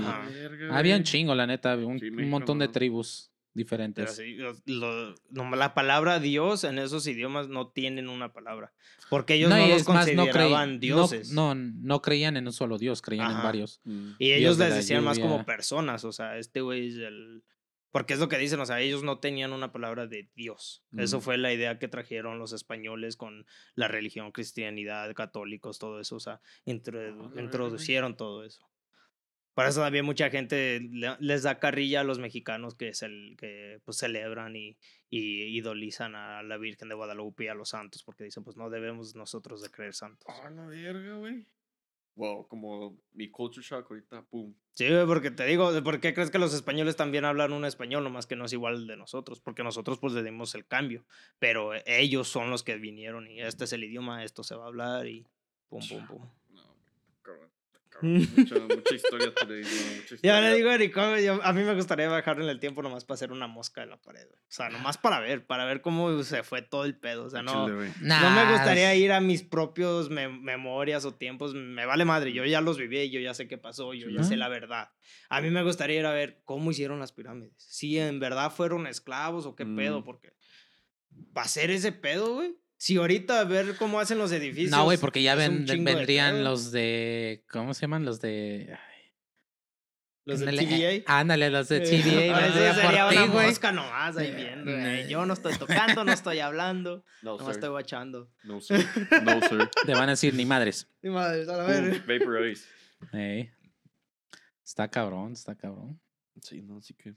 S3: había un chingo, la neta. Un, un montón de tribus diferentes.
S1: la palabra Dios en esos idiomas no tienen una palabra. Porque ellos no, los consideraban dioses.
S3: No, no, creían en un solo Dios, creían en varios.
S1: Mm. Y ellos les decían más como personas. O sea, este güey es el. Porque es lo que dicen, o sea, ellos no tenían una palabra de Dios. Eso mm. fue la idea que trajeron los españoles con la religión, cristianidad, católicos, todo eso. O sea, ah, introducieron todo eso. Por eso también mucha gente les da carrilla a los mexicanos que, es el, que pues, celebran y, y idolizan a la Virgen de Guadalupe y a los santos, porque dicen, pues no debemos nosotros de creer santos.
S4: Ah, la verga, güey. Wow, como mi culture shock ahorita, pum.
S1: Sí, güey, porque te digo, ¿por qué crees que los españoles también hablan un español, nomás que no es igual de nosotros? Porque nosotros pues le dimos el cambio, pero ellos son los que vinieron y este es el idioma, esto se va a hablar y pum, pum, pum.
S4: Mucha, mucha historia
S1: Ya le digo, Eric, a mí me gustaría bajar en el tiempo nomás para hacer una mosca en la pared, O sea, nomás para ver, para ver cómo se fue todo el pedo. O sea, no, no me gustaría ir a mis propios memorias o tiempos. Me vale madre, yo ya los viví, yo ya sé qué pasó, yo ya sé la verdad. A mí me gustaría ir a ver cómo hicieron las pirámides. Si en verdad fueron esclavos o qué pedo, mm. porque para hacer ese pedo, güey si ahorita a ver cómo hacen los edificios.
S3: No, güey, porque ya vendrían los de. ¿Cómo se llaman? Los de.
S1: Los de TVA.
S3: Ándale, los de TVA.
S1: Ah, sería una mosca nomás ahí viendo. Yo no estoy tocando, no estoy hablando. No, no estoy guachando.
S4: No, sir. No, sir.
S3: Te van a decir ni madres.
S1: Ni madres, a la ver.
S4: Vaporize.
S3: Hey. Está cabrón, está cabrón.
S4: Sí, no, así que.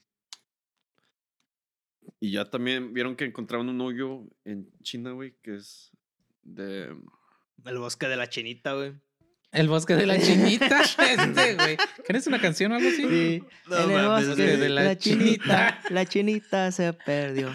S4: Y ya también vieron que encontraron un hoyo en China, güey, que es de...
S1: El bosque de la chinita, güey.
S3: El bosque de la chinita, este, güey. ¿Quieres una canción o algo así?
S1: Sí. en el bosque de la, chinita, la chinita se perdió.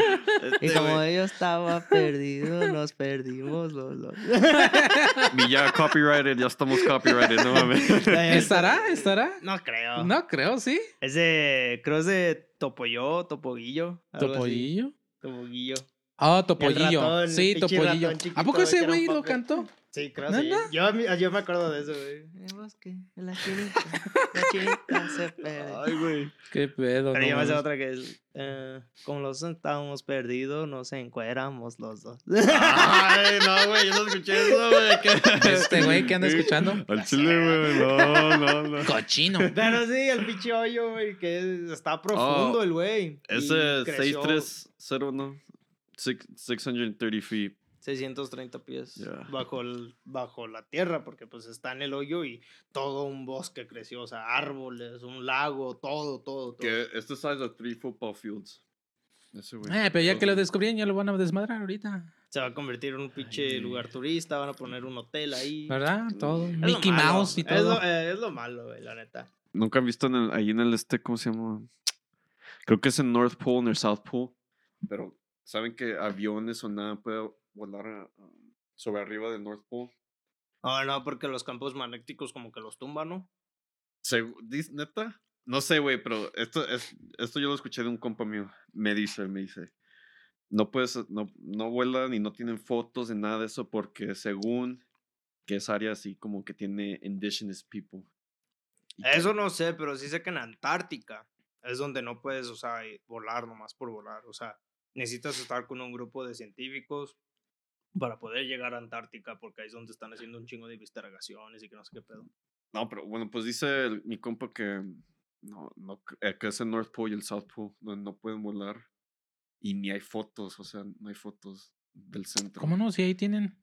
S1: y este, como yo estaba perdido, nos perdimos los dos.
S4: Y ya copyrighted, ya estamos copyrighted, no mames.
S3: ¿Estará? ¿Estará?
S1: No creo.
S3: No creo, sí.
S1: Es de, creo es de Topoyo, Topoguillo.
S3: ¿Topoguillo?
S1: Topoguillo.
S3: Ah, Topollillo. sí, Topollillo. ¿A poco ese güey lo cantó?
S1: Sí, creo que sí. Yo, yo me acuerdo de eso, güey. El bosque, la chinita, la chinita se perdió.
S3: Ay, güey. Qué pedo.
S1: Pero yo me sé otra que es, eh, como los estábamos perdidos, nos encueramos los dos.
S4: Ay, no, güey, yo no escuché eso, güey.
S3: Este güey que anda escuchando.
S4: Al chile, güey, no, no, no.
S3: Cochino.
S1: Pero sí, el pinche hoyo, güey, que está profundo oh, el güey.
S4: Ese 6301. 630 feet.
S1: 630 pies bajo, bajo la tierra, porque pues está en el hoyo y todo un bosque creció, o sea, árboles, un lago, todo, todo, todo.
S4: Que este size de three football fields.
S3: Eh, pero ya que lo descubrieron, ya lo van a desmadrar ahorita.
S1: Se va a convertir en un pinche lugar turista, van a poner un hotel ahí.
S3: ¿Verdad? Todo. Mickey Mouse y todo.
S1: Eh, es lo, malo, güey, la neta.
S4: Nunca han visto en el, ahí en el este, ¿cómo se llama? Creo que es en North Pole, en el South Pole. Pero saben que aviones o nada puede volar sobre arriba del North Pole.
S1: Ah, no, porque los campos magnéticos como que los tumban, ¿no?
S4: ¿Neta? No sé, güey, pero esto, es, esto yo lo escuché de un compa mío. Me dice, me dice. No puedes, no, no vuelan y no tienen fotos de nada de eso porque según que es área así como que tiene indigenous people.
S1: Eso no sé, pero sí sé que en Antártica es donde no puedes, o sea, volar nomás por volar. O sea, necesitas estar con un grupo de científicos para poder llegar a Antártica, porque ahí es donde están haciendo un chingo de investigaciones y que no sé qué pedo.
S4: No, pero bueno, pues dice mi compa que no, no, eh, que es el North Pole y el South Pole, donde no pueden volar y ni hay fotos, o sea, no hay fotos del centro.
S3: ¿Cómo no? Si ahí tienen.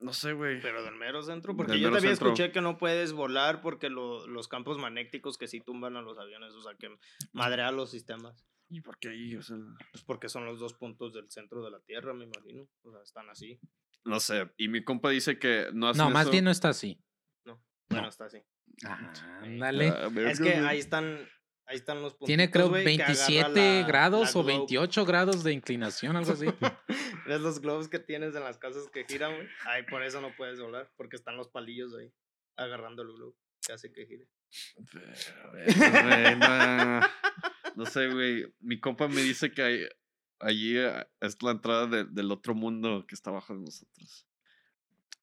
S4: No sé, güey.
S1: Pero del mero centro, porque yo también escuché que no puedes volar porque los campos magnéticos que sí tumban a los aviones, o sea, que madrea los sistemas.
S4: ¿Y por qué ahí? O sea...
S1: Pues porque son los dos puntos del centro de la Tierra, me imagino. O sea, están así.
S4: No sé. Y mi compa dice que no
S3: No, más bien no está así.
S1: No, bueno, está así.
S3: Ah, ándale.
S1: es que ahí están, ahí están los puntos.
S3: Tiene creo 27 grados o 28 grados de inclinación, algo así.
S1: ¿Ves los globos que tienes en las casas que giran, güey? Ahí por eso no puedes volar, porque están los palillos ahí agarrando el globo que hace que gire.
S4: no, sé, güey. Mi compa me dice que allí eh, es la entrada del otro mundo que está abajo de nosotros.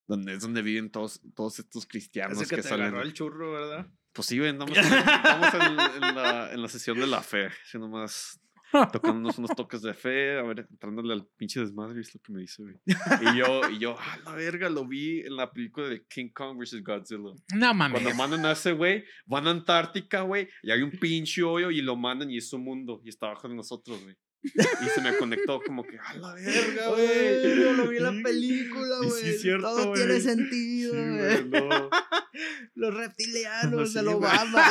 S4: Donde es donde viven todos, todos estos cristianos
S1: que, que te salen. el churro, ¿verdad?
S4: Pues sí, estamos, en, la, en la sesión de la fe, si nomás tocándonos unos toques de fe, a ver, entrándole al pinche desmadre, es lo que me dice, güey. Y yo, y yo, a la verga, lo vi en la película de King Kong vs. Godzilla.
S3: No mames.
S4: Cuando mandan a ese güey, van a Antártica, güey, y hay un pinche hoyo y lo mandan y es su mundo, y está abajo de nosotros, güey. Y se me conectó como que, a la verga, güey.
S1: Yo lo vi en la película, güey. Sí, cierto, Todo tiene sentido, güey. no. Los reptilianos de Obama.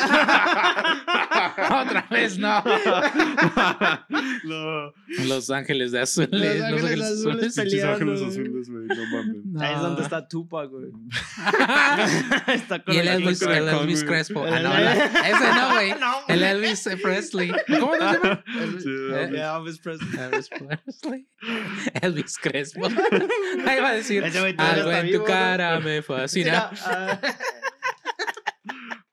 S3: Otra vez no. no. Los ángeles de azules. Los ángeles, azules.
S1: Los ángeles azules, güey. No mames. Ahí es donde está Tupac, güey.
S3: está con y el Elvis, el Elvis Crespo. Ah, no, ese no, güey. el Elvis Presley. ¿Cómo se llama? Elvis Presley. Elvis Presley. Elvis Crespo. Ahí va a decir. Algo en tu cara me fascina.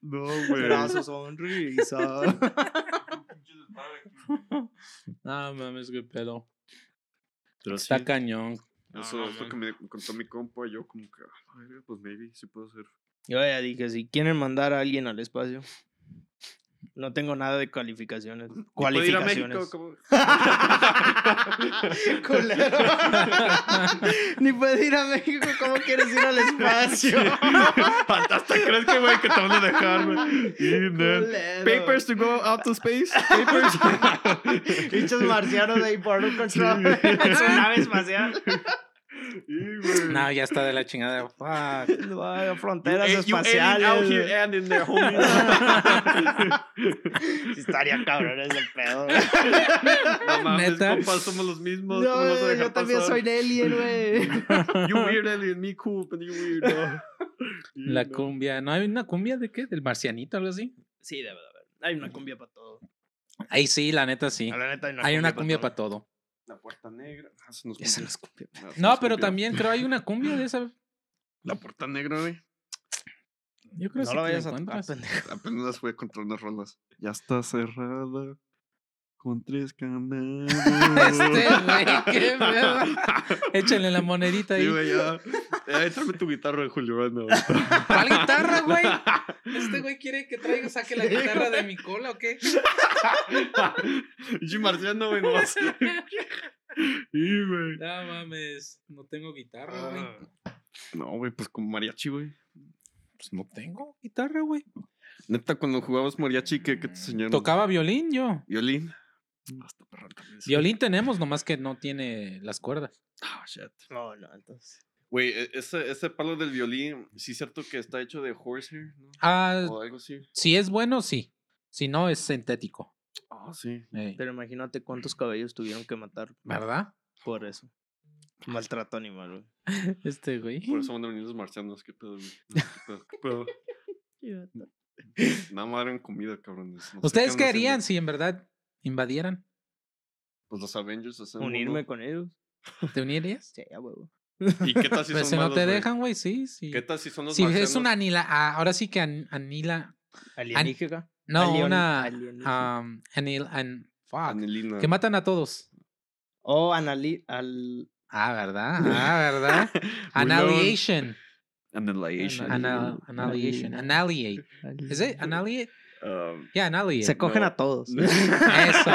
S1: No, güey. Brazo sonrisa.
S3: no mames, qué pedo. Pero Está cañón.
S4: Eso es lo que me contó mi compa. Yo, como que, pues maybe sí puedo hacer.
S1: Yo ya dije, si quieren mandar a alguien al espacio, no tengo nada de calificaciones. Cualificaciones. Ni puedes ir a México. ¿Cómo quieres ir al espacio?
S4: Hasta crees que, güey, que te van a dejar, güey. Papers to go out to space. Papers.
S1: Bichos marcianos de ahí por un control. Es una nave espacial.
S3: No, ya está de la chingada. Fuck.
S1: fronteras espaciales. estaría cabrón ese pedo.
S4: No mames, ¿Neta? compas, somos los mismos.
S1: No, yo también soy soy alien, güey.
S4: You weird alien, me cool, but you weird.
S3: La cumbia. ¿No hay una cumbia de qué? ¿Del marcianito o algo así?
S1: Sí, debe de haber. Hay una cumbia para todo.
S3: Ahí sí, la neta sí.
S1: La neta
S3: hay una cumbia, para todo.
S4: La puerta negra. Ah,
S3: no, pero también creo hay una cumbia de esa.
S4: La puerta negra, güey.
S3: Yo creo que no la vayas a
S4: Apenas las fui a contar unas rolas. Ya está cerrada. Con tres canales.
S3: este, güey, qué pedo. Échale la monedita ahí.
S4: Sí, güey, ya. ya tráeme tu guitarra, Julio. No.
S3: ¿Cuál guitarra, güey? Este güey quiere que traiga, saque la guitarra de mi cola o qué?
S4: Y marciano, güey, no Sí, güey.
S3: No mames, no tengo guitarra, güey. Ah.
S4: No, güey, pues con mariachi, güey.
S3: Pues no tengo guitarra, güey.
S4: Neta, cuando jugabas mariachi, ¿qué, qué te enseñaron?
S3: Tocaba violín yo.
S4: ¿Violín?
S3: Hasta Violín tenemos, nomás que no tiene las cuerdas.
S4: Oh, shit.
S1: No, no, entonces.
S4: Güey, e, ese, ese palo del violín, sí es cierto que está hecho de horsehair, ¿no?
S3: Ah,
S4: o algo así.
S3: Si es bueno, sí. Si no, es sintético.
S4: Ah, sí.
S1: Pero imagínate cuántos cabellos tuvieron que matar.
S3: ¿Verdad?
S1: Por eso. Maltrato animal, güey.
S3: Este, güey.
S4: Por eso van a venir los marcianos, qué pedo, güey. ¿Qué pedo? Nada más eran comida, cabrones.
S3: ¿Ustedes qué harían si en verdad invadieran?
S4: Pues los Avengers hacen.
S1: Unirme con ellos.
S3: ¿Te unirías?
S1: Sí, a huevo.
S4: ¿Y qué tal si
S3: pues
S4: son
S3: si no te dejan, güey, sí, sí.
S4: ¿Qué tal si son los
S3: Si es una anila, ah, ahora sí que anila.
S1: Alienígena.
S3: no, una. anil, an, fuck,
S4: Anilina.
S3: Que matan a todos.
S1: Oh, anali, al.
S3: Ah, ¿verdad? Ah, ¿verdad? Annihilation.
S4: Annihilation.
S3: Annihilation. Annihilate. ¿Es it? Annihilate? Um, yeah, annihilate.
S1: Se cogen a todos.
S3: Eso.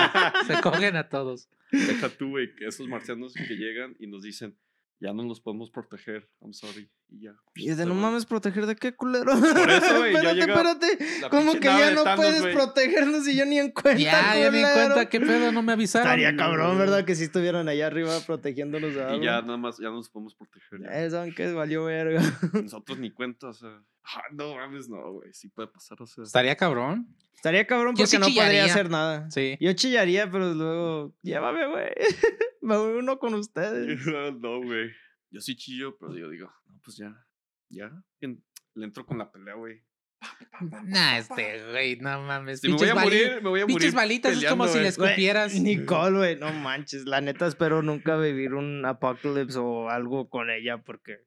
S3: Se cogen a todos.
S4: Deja tú, güey, que esos marcianos que llegan y nos dicen, ya no los podemos proteger, I'm sorry, y ya.
S1: Y de no mames, ¿proteger de qué, culero?
S4: Por eso, güey,
S1: espérate, espérate, ¿cómo que ya no puedes protegernos y yo ni en cuenta,
S3: Ya,
S1: yo
S3: ni en cuenta, ¿qué pedo? No me avisaron.
S1: Estaría cabrón, ¿verdad? Que si estuvieran allá arriba protegiéndonos de
S4: algo. Y ya nada más, ya no nos podemos proteger.
S1: Ya. Eso, aunque valió verga.
S4: Nosotros ni cuenta, o sea... Ah, no mames, no, güey, sí puede pasar, o sea...
S3: Estaría cabrón.
S1: Estaría cabrón porque no podría hacer nada.
S3: Sí.
S1: Yo chillaría, pero luego, llévame, güey. Me voy uno con ustedes.
S4: no, güey. Yo sí chillo, pero yo digo, no, pues ya, ya. Le entro con la pelea, güey.
S3: Nah, este, güey, no mames.
S4: Si me voy a morir, me voy a morir.
S3: Pinches balitas es como si le escupieras.
S1: Nicole, güey, no manches. La neta, espero nunca vivir un apocalypse o algo con ella porque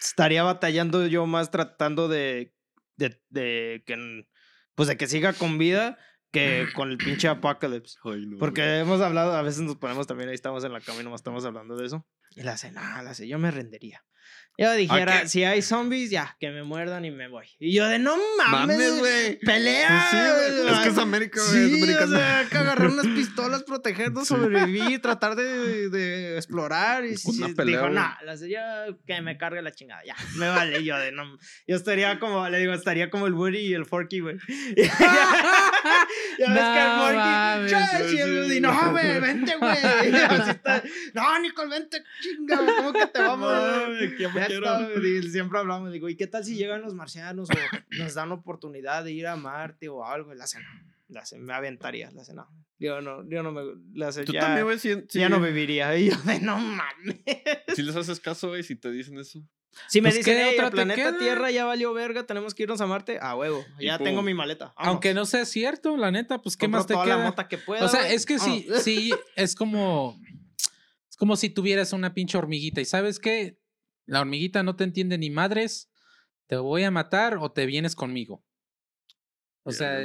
S1: estaría batallando yo más tratando de, de, de que pues de que siga con vida que con el pinche Apocalypse. Porque hemos hablado, a veces nos ponemos también, ahí estamos en la cama y nomás estamos hablando de eso. Y la hace, nada, la hace, yo me rendería. Yo dijera, si hay zombies, ya, que me muerdan y me voy. Y yo de, no mames, güey. Pelea.
S4: Sí, Es que es América, güey.
S1: Sí, o sea, que agarrar unas pistolas, protegernos, sobrevivir, tratar de, de, explorar. Y si, dijo, no, ya que me cargue la chingada, ya. Me vale. yo de, no. Yo estaría como, le digo, estaría como el Woody y el Forky, güey. ya ves que el Forky, y no, güey, vente, güey. no, Nicole, vente, chinga, ¿cómo que te vamos? No, siempre hablamos, digo, ¿y qué tal si llegan los marcianos o nos dan oportunidad de ir a Marte o algo? La cena. La me aventaría, la cena. Yo no, yo no me. La ¿Tú ya, también, güey, ya no viviría. Y yo de no mames.
S4: Si les haces caso, güey, si te dicen eso.
S1: Si me pues, dicen, hey, el planeta Tierra ya valió verga, tenemos que irnos a Marte, a huevo, ya tengo mi maleta.
S3: Aunque no sea cierto, la neta, pues qué más te queda. La mota que pueda, o sea, es que sí, sí, es como, es como si tuvieras una pinche hormiguita y sabes qué, la hormiguita no te entiende ni madres, te voy a matar o te vienes conmigo. O sea,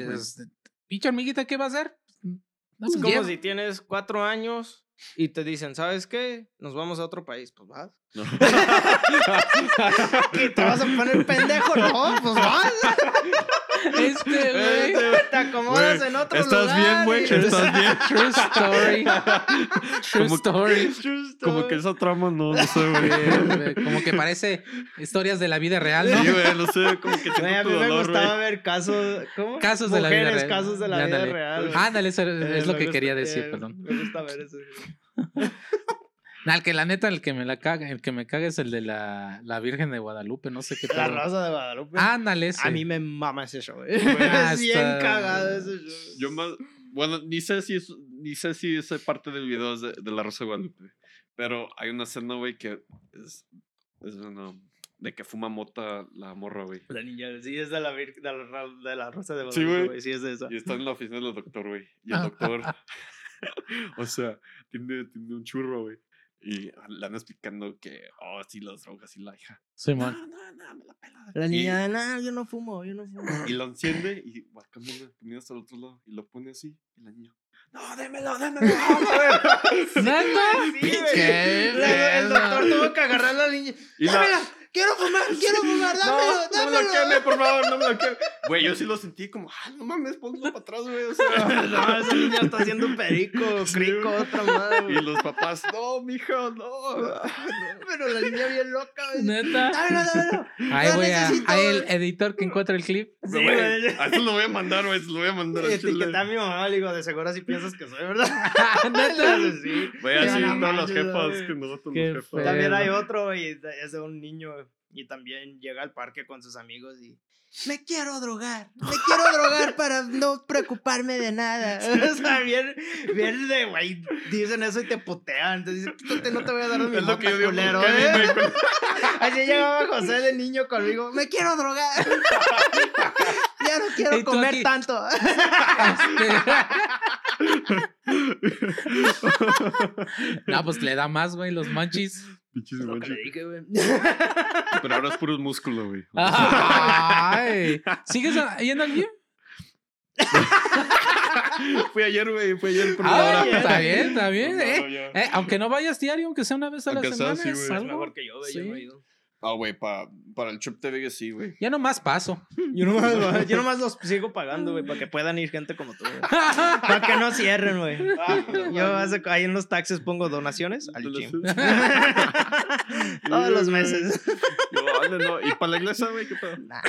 S3: pinche hormiguita, ¿qué va a hacer?
S1: No, es como si tienes cuatro años y te dicen, ¿sabes qué? Nos vamos a otro país. Pues vas. No. ¿Qué te vas a poner pendejo? No, pues vas. Este, güey. Te acomodas en otro
S4: ¿Estás
S1: lugar.
S4: bien, güey? ¿Estás bien?
S3: True story. True
S4: como,
S3: story.
S4: Como que esa trama no, no sé, güey.
S3: Como que parece historias de la vida real, ¿no?
S4: Sí, güey, no sé, como que
S1: tengo A mí me gustaba ver casos, ¿cómo?
S3: Casos de la vida real.
S1: casos de la vida real.
S3: Ándale, eso es, lo que quería decir, perdón.
S1: Me gusta ver eso.
S3: Nah, el que la neta, el que me la caga, el que me caga es el de la, la Virgen de Guadalupe, no sé qué
S1: La Rosa de Guadalupe.
S3: Ándale,
S1: A mí me mama ese show, güey. es bien cagado ese show.
S4: Yo más, bueno, ni sé si es, ni sé si esa parte del video es de, de, la Rosa de Guadalupe, pero hay una escena, güey, que es, es una, de que fuma mota la morra, güey.
S1: La niña, sí, es de la, de la, de la Rosa de Guadalupe, güey. Sí, es de esa.
S4: Y está en la oficina del doctor, güey. Y el doctor, o sea, tiene, tiene un churro, güey. Y le andan explicando que, oh, sí, las drogas y la hija.
S3: Sí, man.
S1: No, no, no, me la pela. La niña, no, yo no fumo, yo no fumo.
S4: Y lo enciende y va camina, camina hasta el otro lado y lo pone así. Y la niña, no, démelo, démelo.
S3: ¿Neta?
S1: Sí, ¿Qué? El doctor tuvo que agarrar a la niña. ¡Démela! quiero fumar, quiero fumar, dámelo, no, dámelo.
S4: No me lo queme, por favor, no me lo queme. Güey, yo sí lo sentí como, ah, no mames, ponlo para atrás, güey. O sea,
S1: no, esa niña está haciendo un perico, crico, otra madre.
S4: Y los papás, no, mijo, no.
S1: Pero la niña bien loca, güey.
S3: Neta.
S1: Dámelo, dámelo.
S3: Ahí voy a, ahí el editor que encuentra el clip.
S4: Sí, güey. A eso lo voy a mandar, güey, lo voy a mandar.
S1: Y etiqueta a mi mamá, le digo, de seguro si piensas que soy, ¿verdad?
S3: Neta.
S1: Sí.
S4: Voy a decir todos los jefas que nosotros los jefas.
S1: También hay otro, y es de un niño, y también llega al parque con sus amigos y me quiero drogar, me quiero drogar para no preocuparme de nada. o sea, bien, bien de, güey, dicen eso y te putean. Entonces dicen, no te voy a dar mi es lo que yo culero, ¿eh? Así llegaba José de niño conmigo, me quiero drogar. ya no quiero comer tanto.
S3: no, pues le da más, güey, los manchis.
S4: Pinches Pero ahora es puro músculo, güey.
S3: ¿Sigues yendo al gym?
S4: fui ayer, güey. Fui ayer
S3: por ah, Está bien, está bien. eh. Eh, aunque no vayas diario, aunque sea una vez a la semana.
S1: sí, es mejor que yo, güey. Yo no he ido.
S4: Ah, güey, pa, para el Trip TV sí, güey.
S3: Ya nomás paso.
S1: Yo nomás, yo nomás los sigo pagando, güey, para que puedan ir gente como tú. Para que no cierren, güey. yo ahí en los taxes pongo donaciones al gym. Todos los meses.
S4: Yo, no. ¿Y para la iglesia, güey? ¿Qué pedo? Nah,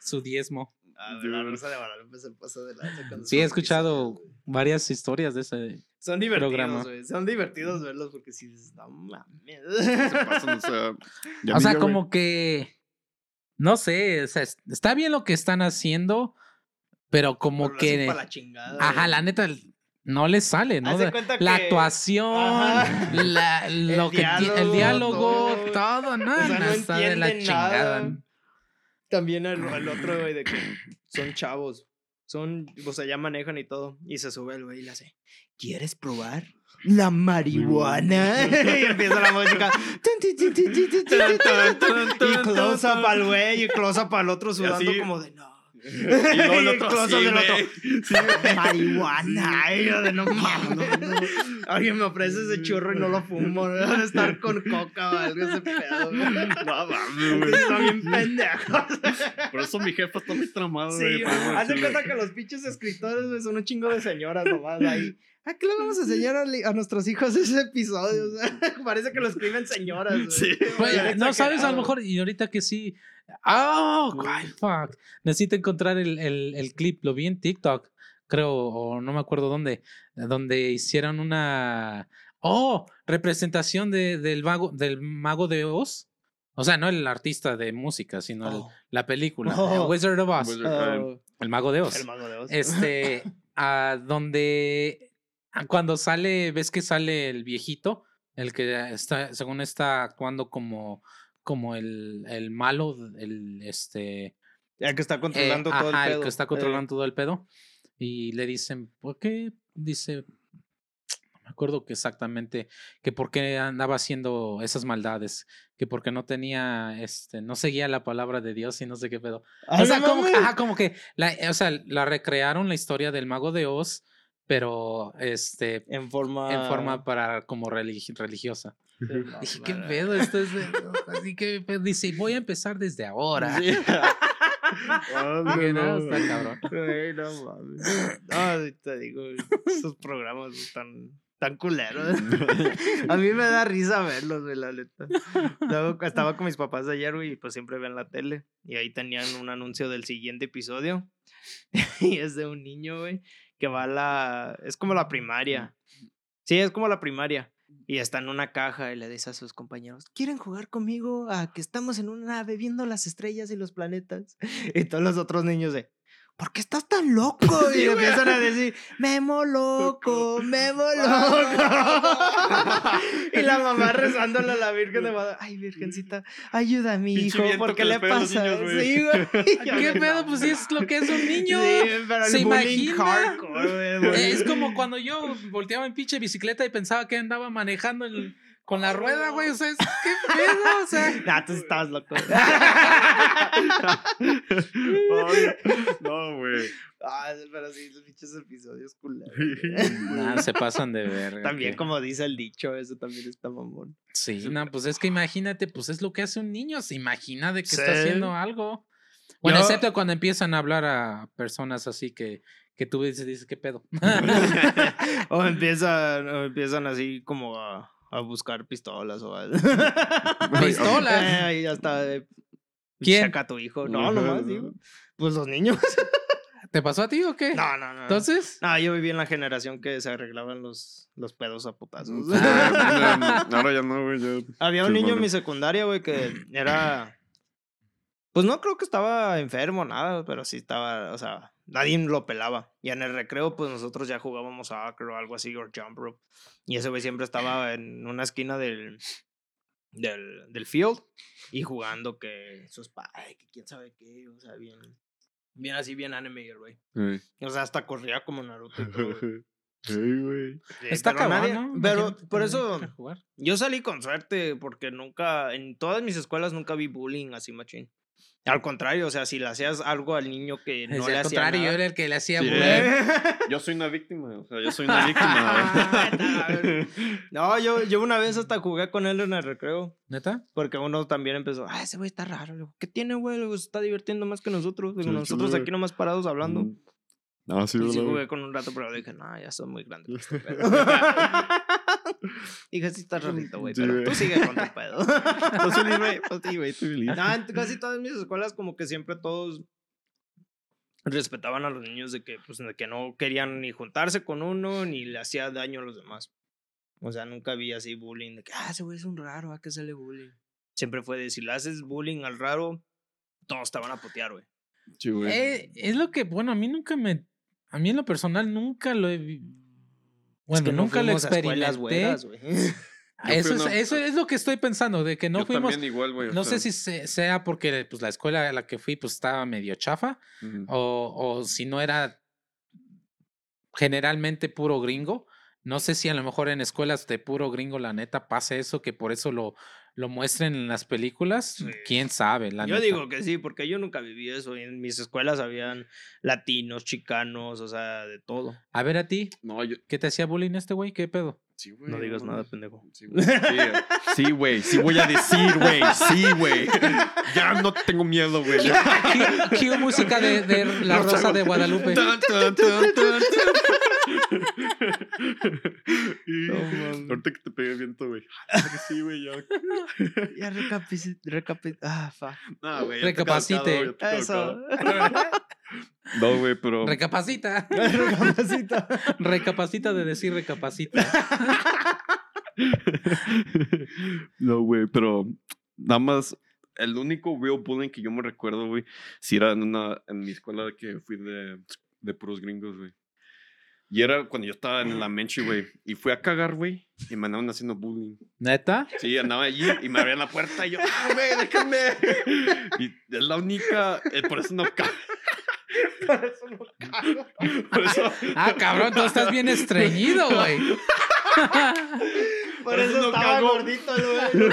S3: Su diezmo.
S1: Ah, la Rosa de Guadalupe se pasó de la
S3: Sí, he escuchado varias historias de ese
S1: Son divertidos, güey. Son divertidos verlos porque si no mames.
S4: o sea,
S3: o sea como que no sé, o sea, está bien lo que están haciendo, pero como que
S1: la chingada,
S3: Ajá, la neta no les sale, ¿no? La actuación, la, lo el, que, diálogo, el diálogo, todo, no, o sea, no está de la chingada.
S1: También al, otro, güey, de que son chavos. Son, o sea, ya manejan y todo. Y se sube el güey y le hace, ¿quieres probar? La marihuana. y empieza la música. y close up al güey y close up al otro sudando como de no. Y luego el otro, sí, otro. Sí, marihuana. Ay, de no mames. Alguien me ofrece ese churro y no lo fumo. Debe estar con coca o algo ese pedo. No mames, güey. Bien pendejo.
S4: Por eso mi jefa está muy tramado,
S1: Sí, hace cuenta que los pinches escritores son un chingo de señoras nomás ahí. ¿A qué le vamos a enseñar a, nuestros hijos ese episodio? O sea, parece que lo escriben señoras. Sí.
S3: no sabes, a lo mejor, y ahorita que sí. ¡Oh! fuck! Necesito encontrar el, el, el, clip. Lo vi en TikTok, creo, o no me acuerdo dónde. Donde hicieron una. ¡Oh! Representación de, del, mago, del mago de Oz. O sea, no el artista de música, sino oh. la película. Oh. Wizard of Oz. El mago de Oz.
S1: El mago de Oz.
S3: Este. a donde Ah, cuando sale, ves que sale el viejito, el que está, según está actuando como, como el, el malo, el este.
S1: El que está controlando todo el pedo.
S3: El que está controlando todo el pedo. Y le dicen, ¿por qué? Dice, no me acuerdo que exactamente, que por qué andaba haciendo esas maldades, que porque no tenía, este, no seguía la palabra de Dios y no sé qué pedo. o sea, como, como que, la, o sea, la recrearon la historia del mago de Oz pero este
S1: en forma
S3: en forma para como religiosa. Dije, qué pedo, esto es así que dice, voy a empezar desde ahora.
S1: Oh, no, está cabrón. no mames. No, te digo, esos programas están tan culeros. a mí me da risa verlos, güey, la neta. Luego estaba con mis papás ayer, güey, y pues siempre ven la tele. Y ahí tenían un anuncio del siguiente episodio. y es de un niño, güey, que va a la... Es como la primaria. Sí, es como la primaria. Y está en una caja y le dice a sus compañeros, ¿quieren jugar conmigo a que estamos en una nave viendo las estrellas y los planetas? Y todos los otros niños de, ¿por qué estás tan loco? Y empiezan a decir, Memo loco, Memo loco. y la mamá rezándole a la Virgen de Guadalupe, ay, Virgencita, ayuda a mi hijo, ¿por qué le pasa? sí, güey.
S3: ¿Qué pedo? Pues es lo que es un niño. Sí, pero Se imagina. es como cuando yo volteaba en pinche bicicleta y pensaba que andaba manejando el con la rueda, güey. O sea, ¿qué pedo? O sea.
S1: Nah, tú estabas loco.
S4: no, güey.
S1: Ah, pero sí, los pinches episodios culeros.
S3: Nah, se pasan de ver.
S1: También, como dice el dicho, eso también está mamón.
S3: Sí, no, pues es que imagínate, pues es lo que hace un niño. Se imagina de que está haciendo algo. Bueno, excepto cuando empiezan a hablar a personas así que, que tú dices, dices, ¿qué pedo?
S1: o empiezan, o empiezan así como a a buscar pistolas o algo.
S3: ¿Pistolas?
S1: Eh, ahí ya está.
S3: ¿Quién?
S1: Saca a tu hijo. No, nomás, digo. Pues los niños.
S3: ¿Te pasó a ti o qué?
S1: No, no, no.
S3: ¿Entonces?
S1: No, yo viví en la generación que se arreglaban los, los pedos a putazos.
S4: Ah, ahora ya no, güey.
S1: Había un niño en mi secundaria, güey, que era. Pues no creo que estaba enfermo, nada, pero sí estaba, o sea, nadie lo pelaba. Y en el recreo, pues nosotros ya jugábamos a soccer o algo así, o jump rope. Y ese güey siempre estaba en una esquina del, del, del field y jugando que sus padres, que quién sabe qué, o sea, bien, bien así, bien anime, güey. O sea, hasta corría como Naruto.
S4: Sí, güey.
S3: Está cabrón,
S1: Pero por eso yo salí con suerte porque nunca, en todas mis escuelas nunca vi bullying así machín. Al contrario, o sea, si le hacías algo al niño que no le hacía. Al contrario,
S3: yo era el que le hacía
S4: Yo soy una víctima, o sea, yo soy una víctima.
S1: no, yo, yo una vez hasta jugué con él en el recreo.
S3: ¿Neta?
S1: Porque uno también empezó, ah, ese güey está raro. ¿Qué tiene, güey? Se está divirtiendo más que nosotros. nosotros aquí nomás parados hablando. Mm.
S4: No, sí,
S1: y sí jugué con un rato, pero le dije, no, ya son muy grandes. Dije, sí estás rarito, güey, pero tú sigue con tu pedo. pues sí, güey, pues sí, güey, tú No, en casi todas mis escuelas como que siempre todos respetaban a los niños de que, pues, de que no querían ni juntarse con uno, ni le hacía daño a los demás. O sea, nunca vi así bullying de que, ah, ese güey es un raro, ¿a qué se le bullying? Siempre fue de, si le haces bullying al raro, todos te van a putear, güey.
S4: Sí, güey.
S3: Eh, es lo que, bueno, a mí nunca me a mí en lo personal nunca lo he bueno, nunca lo experimenté. eso, es, eso es lo que estoy pensando, de que no fuimos.
S4: Igual,
S3: no sé si sea porque pues, la escuela a la que fui pues, estaba medio chafa, o, o si no era generalmente puro gringo. No sé si a lo mejor en escuelas de puro gringo, la neta, pasa eso, que por eso lo, lo muestren en las películas. Quién sabe, la
S1: Yo digo que sí, porque yo nunca viví eso. En mis escuelas habían latinos, chicanos, o sea, de todo.
S3: A ver, a ti. No, yo... ¿Qué te hacía bullying este güey? ¿Qué pedo?
S1: no digas nada, pendejo.
S4: Sí, güey. Sí, voy a decir, güey. Sí, güey. Ya no tengo miedo, güey.
S3: ¿Qué, música de, de La Rosa de Guadalupe?
S4: Ahorita que te pegué viento, güey. Sí, güey, ya.
S1: Ya recapacite. Ah, fa.
S3: No, güey. Recapacite. Eso.
S4: No, güey, pero.
S3: Recapacita. recapacita. recapacita de decir recapacita.
S4: no, güey, pero nada más. El único real bullying que yo me recuerdo, güey, si era en, una, en mi escuela que fui de, de puros gringos, güey. Y era cuando yo estaba en la Menchi, güey. Y fui a cagar, güey. Y me andaban haciendo bullying.
S3: ¿Neta?
S4: Sí, andaba allí y me abrían la puerta y yo, ¡ah, güey, déjame! Y es la única. Eh, por eso no cago.
S1: Por eso no cago. Por
S3: eso... Ah, cabrón, tú estás bien estreñido, güey.
S1: Por, eso, no estaba cago. gordito, güey.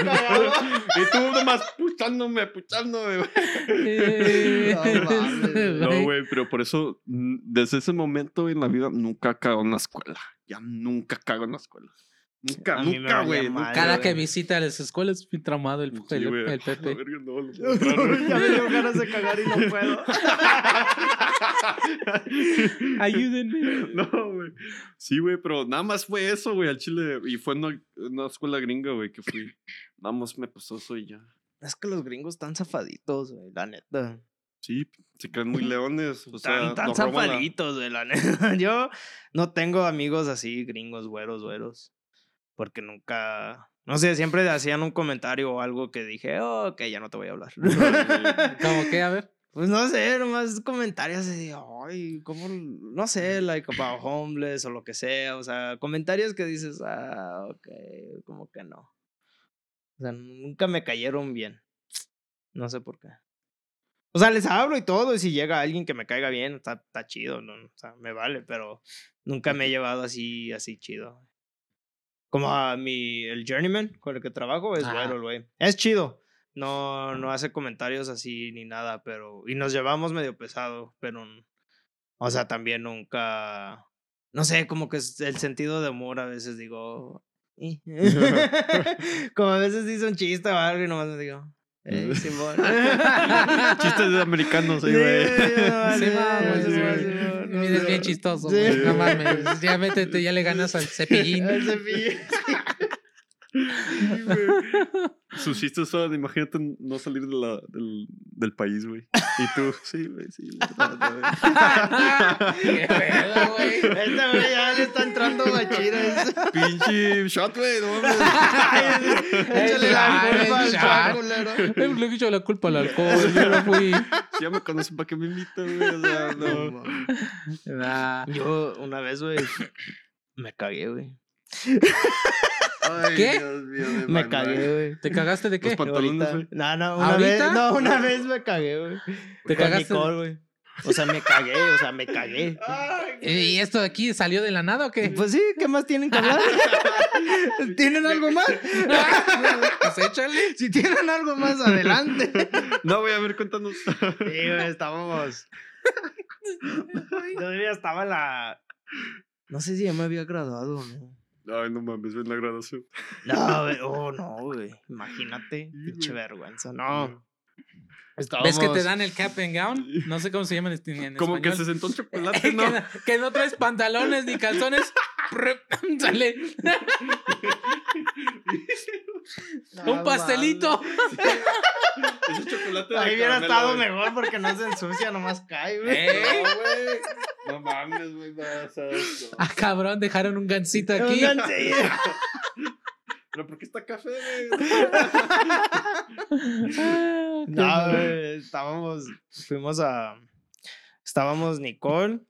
S4: Y tú nomás puchándome, puchándome, güey. no, güey, pero por eso, mm, desde ese momento en la vida, nunca cago en la escuela. Ya nunca cago en la escuela. Nunca, nunca, güey.
S3: Cada que visita las escuelas, es traumado el, el, el, Pepe.
S1: ya me dio ganas de cagar y no puedo.
S3: Ayúdenme.
S4: No, güey. Sí, güey, pero nada más fue eso, güey, al Chile. Y fue en una, escuela gringa, güey, que fui. Nada más me pasó eso y ya.
S1: Es que los gringos están zafaditos, güey, la neta.
S4: Sí, se creen muy leones. O sea,
S1: tan, zafaditos, güey, la neta. Yo no tengo amigos así, gringos, güeros, güeros porque nunca, no sé, siempre hacían un comentario o algo que dije, oh, ok, ya no te voy a hablar.
S3: ¿Cómo qué? A ver.
S1: Pues no sé, nomás comentarios de, ay, ¿cómo? No sé, like about homeless o lo que sea, o sea, comentarios que dices, ah, ok, como que no. O sea, nunca me cayeron bien. No sé por qué. O sea, les hablo y todo, y si llega alguien que me caiga bien, está, está chido, ¿no? O sea, me vale, pero nunca me he llevado así, así chido. Como a mi, el journeyman con el que trabajo es bueno el güey. Es chido. No, no hace comentarios así ni nada, pero... Y nos llevamos medio pesado, pero... O sea, también nunca... No sé, como que el sentido de humor a veces digo... como a veces dice un chiste o algo y nomás me digo... Hey, Simón.
S4: Chistes de americanos, güey. Sí,
S3: bien chistoso. No mames. Ya métete, ya le ganas al cepillín.
S1: Al cepillín.
S4: Sus chistes son, imagínate no salir de la, del, del país, güey. Y tú, sí, güey, sí.
S1: Qué pedo, güey. Este güey ya le está entrando machiras.
S4: Pinche shot, güey, no mames.
S1: Échale la culpa al shot,
S3: culero. Le he hecho la culpa al alcohol, yo no fui.
S4: Si ya me conocen, ¿para qué me invitan, güey? O sea, no.
S1: Nah. Yo, una vez, güey, me cagué, güey.
S3: ¿Qué? Dios mío, me cagué, güey. ¿Te cagaste de qué? Los
S1: pantalones, güey. No, no, una vez, no, una vez me cagué, güey. ¿Te Con cagaste? Nicole, güey. O sea, me cagué, o sea, me cagué.
S3: ¿Y esto de aquí salió de la nada o qué?
S1: Pues sí, ¿qué más tienen que hablar? ¿Tienen algo más?
S3: pues échale.
S1: Si tienen algo más, adelante.
S4: No, voy a ver, cuéntanos.
S1: Sí, güey, estábamos. Todavía estaba la. No sé si ya me había graduado o no.
S4: Ay, no mames, ven la graduación.
S1: No, güey, oh, no, güey. Imagínate, pinche vergüenza. No.
S3: ¿Ves que te dan el cap and gown? No sé cómo se llama en, español.
S4: Como que se sentó un chocolate, ¿no?
S3: que, no traes pantalones ni calzones. Sale. Un pastelito.
S4: Ese chocolate
S1: Ahí hubiera estado mejor porque no se ensucia, nomás cae, güey.
S4: ¿Eh? No, mames, güey. No,
S3: Ah, cabrón, dejaron un gancito aquí.
S1: Un gancito.
S4: Pero ¿por qué está café,
S1: no, güey, estábamos, fuimos a, estábamos Nicole,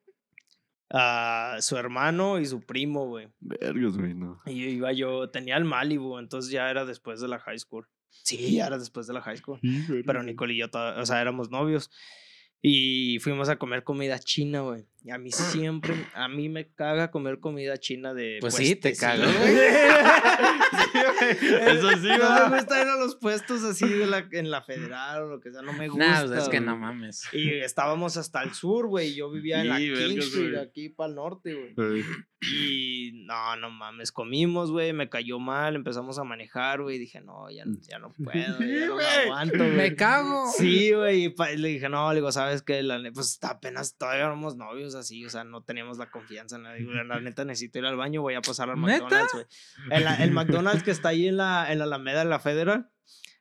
S1: a su hermano y su primo, güey.
S4: Vergos, güey, no.
S1: Y iba yo, tenía el Malibu, entonces ya era después de la high school. Sí, ya era después de la high school. Pero Nicole y yo, o sea, éramos novios. Y fuimos a comer comida china, güey. Y a mí siempre, a mí me caga comer comida china de.
S3: Pues sí, te caga, güey.
S1: Eso sí, güey. No me gusta ir a los puestos así de la, en la federal o lo que sea, no me gusta.
S3: No, es que no mames.
S1: Y estábamos hasta el sur, güey. Yo vivía en la King Street, aquí para el norte, güey. Y no, no mames, comimos, güey, me cayó mal, empezamos a manejar, güey, dije, no, ya, ya no puedo, ya no aguanto, güey.
S3: Me cago.
S1: Sí, güey, y le dije, no, le digo, ¿sabes qué? La, pues apenas todavía éramos novios así, o sea, no teníamos la confianza, la, la neta necesito ir al baño, voy a pasar al McDonald's, güey. El, el, McDonald's que está ahí en la, en la Alameda de la Federal,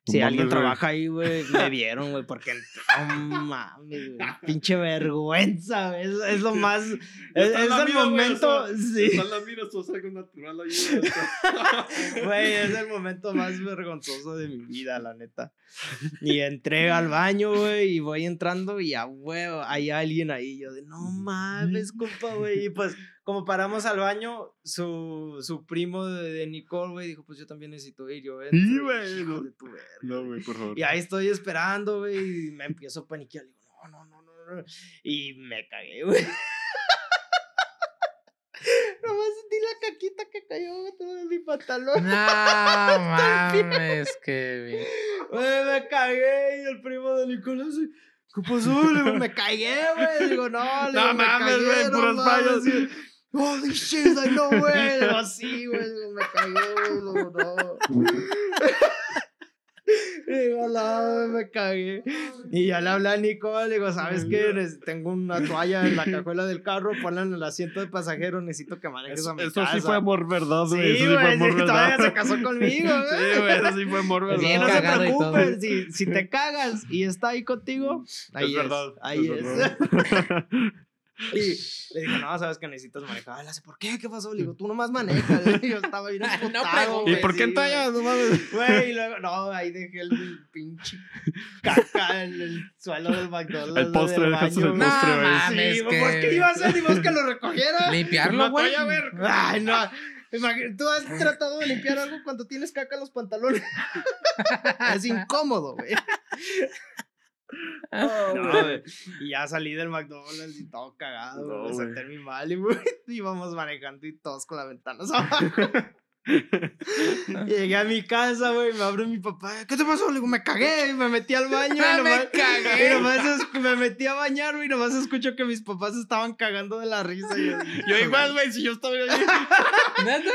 S1: si alguien trabaja ahí, güey, me vieron, güey, porque no mames, güey, pinche vergüenza, güey, es, lo más, es, el momento, sí.
S4: Está la mira, sos algo natural ahí.
S1: Güey, es el momento más vergonzoso de mi vida, la neta. Y entré al baño, güey, y voy entrando y a huevo, hay alguien ahí, yo de, no mames, compa, güey, y pues como paramos al baño, su, su primo de, Nicole, güey, dijo, pues yo también necesito ir. Yo,
S4: sí, güey. No, no, güey, por favor.
S1: Y ahí estoy esperando, güey, y me empiezo a paniquear. Digo, no, no, no, no, no. Y me cagué, güey. Nomás sentí la caquita que cayó de mi pantalón.
S3: No mames, Kevin.
S1: Güey, me cagué y el primo de Nicole así... ¿Qué pasó? Le digo, me cagué, güey. Digo, no, le digo,
S4: no mames, güey, puros fallos.
S1: Holy shit, like, no way. Así, güey, me cagué, güey, no. Digo, no, me cagué. Y ya le hablé a Nicole, digo, ¿sabes qué? Tengo una toalla en la cajuela del carro, ponla en el asiento de pasajero, necesito que manejes a mi
S4: eso
S1: casa.
S4: Eso sí fue amor verdad, güey.
S1: Sí, güey, sí, sí, todavía se casó conmigo, güey.
S4: Sí, güey, eso sí fue amor verdad.
S1: Sí, no se preocupes, si, si te cagas y está ahí contigo, ahí es.
S4: Verdad,
S1: ahí es. Verdad. Y le dije, no, sabes que necesitas manejar. Le hace, ¿por qué? ¿Qué pasó? Le digo, tú nomás manejas. Yo estaba bien
S3: no,
S4: ¿Y por qué sí, tallas? No mames.
S1: Güey, y luego, no, ahí dejé el pinche caca en el suelo del McDonald's.
S4: El postre, del baño. El
S3: postre, no, mames,
S1: sí, que... pues, ¿qué iba a hacer? Ni vos que lo recogiera.
S3: Limpiarlo, güey.
S1: Ay, no. ¿Tú has tratado de limpiar algo cuando tienes caca en los pantalones? es incómodo, güey. Oh, no, y ya salí del McDonald's y todo cagado, no, me senté mi mal y güey, íbamos manejando y todos con la ventana abajo. Llegué a mi casa, güey, me abre mi papá. ¿Qué te pasó? Le digo, me cagué y me metí al baño. y nomás,
S3: me cagué.
S1: Y nomás me metí a bañar, güey, y nomás escucho que mis papás estaban cagando de la risa. Y yo,
S4: yo igual, güey, si yo estaba ahí.
S3: ¿Neta?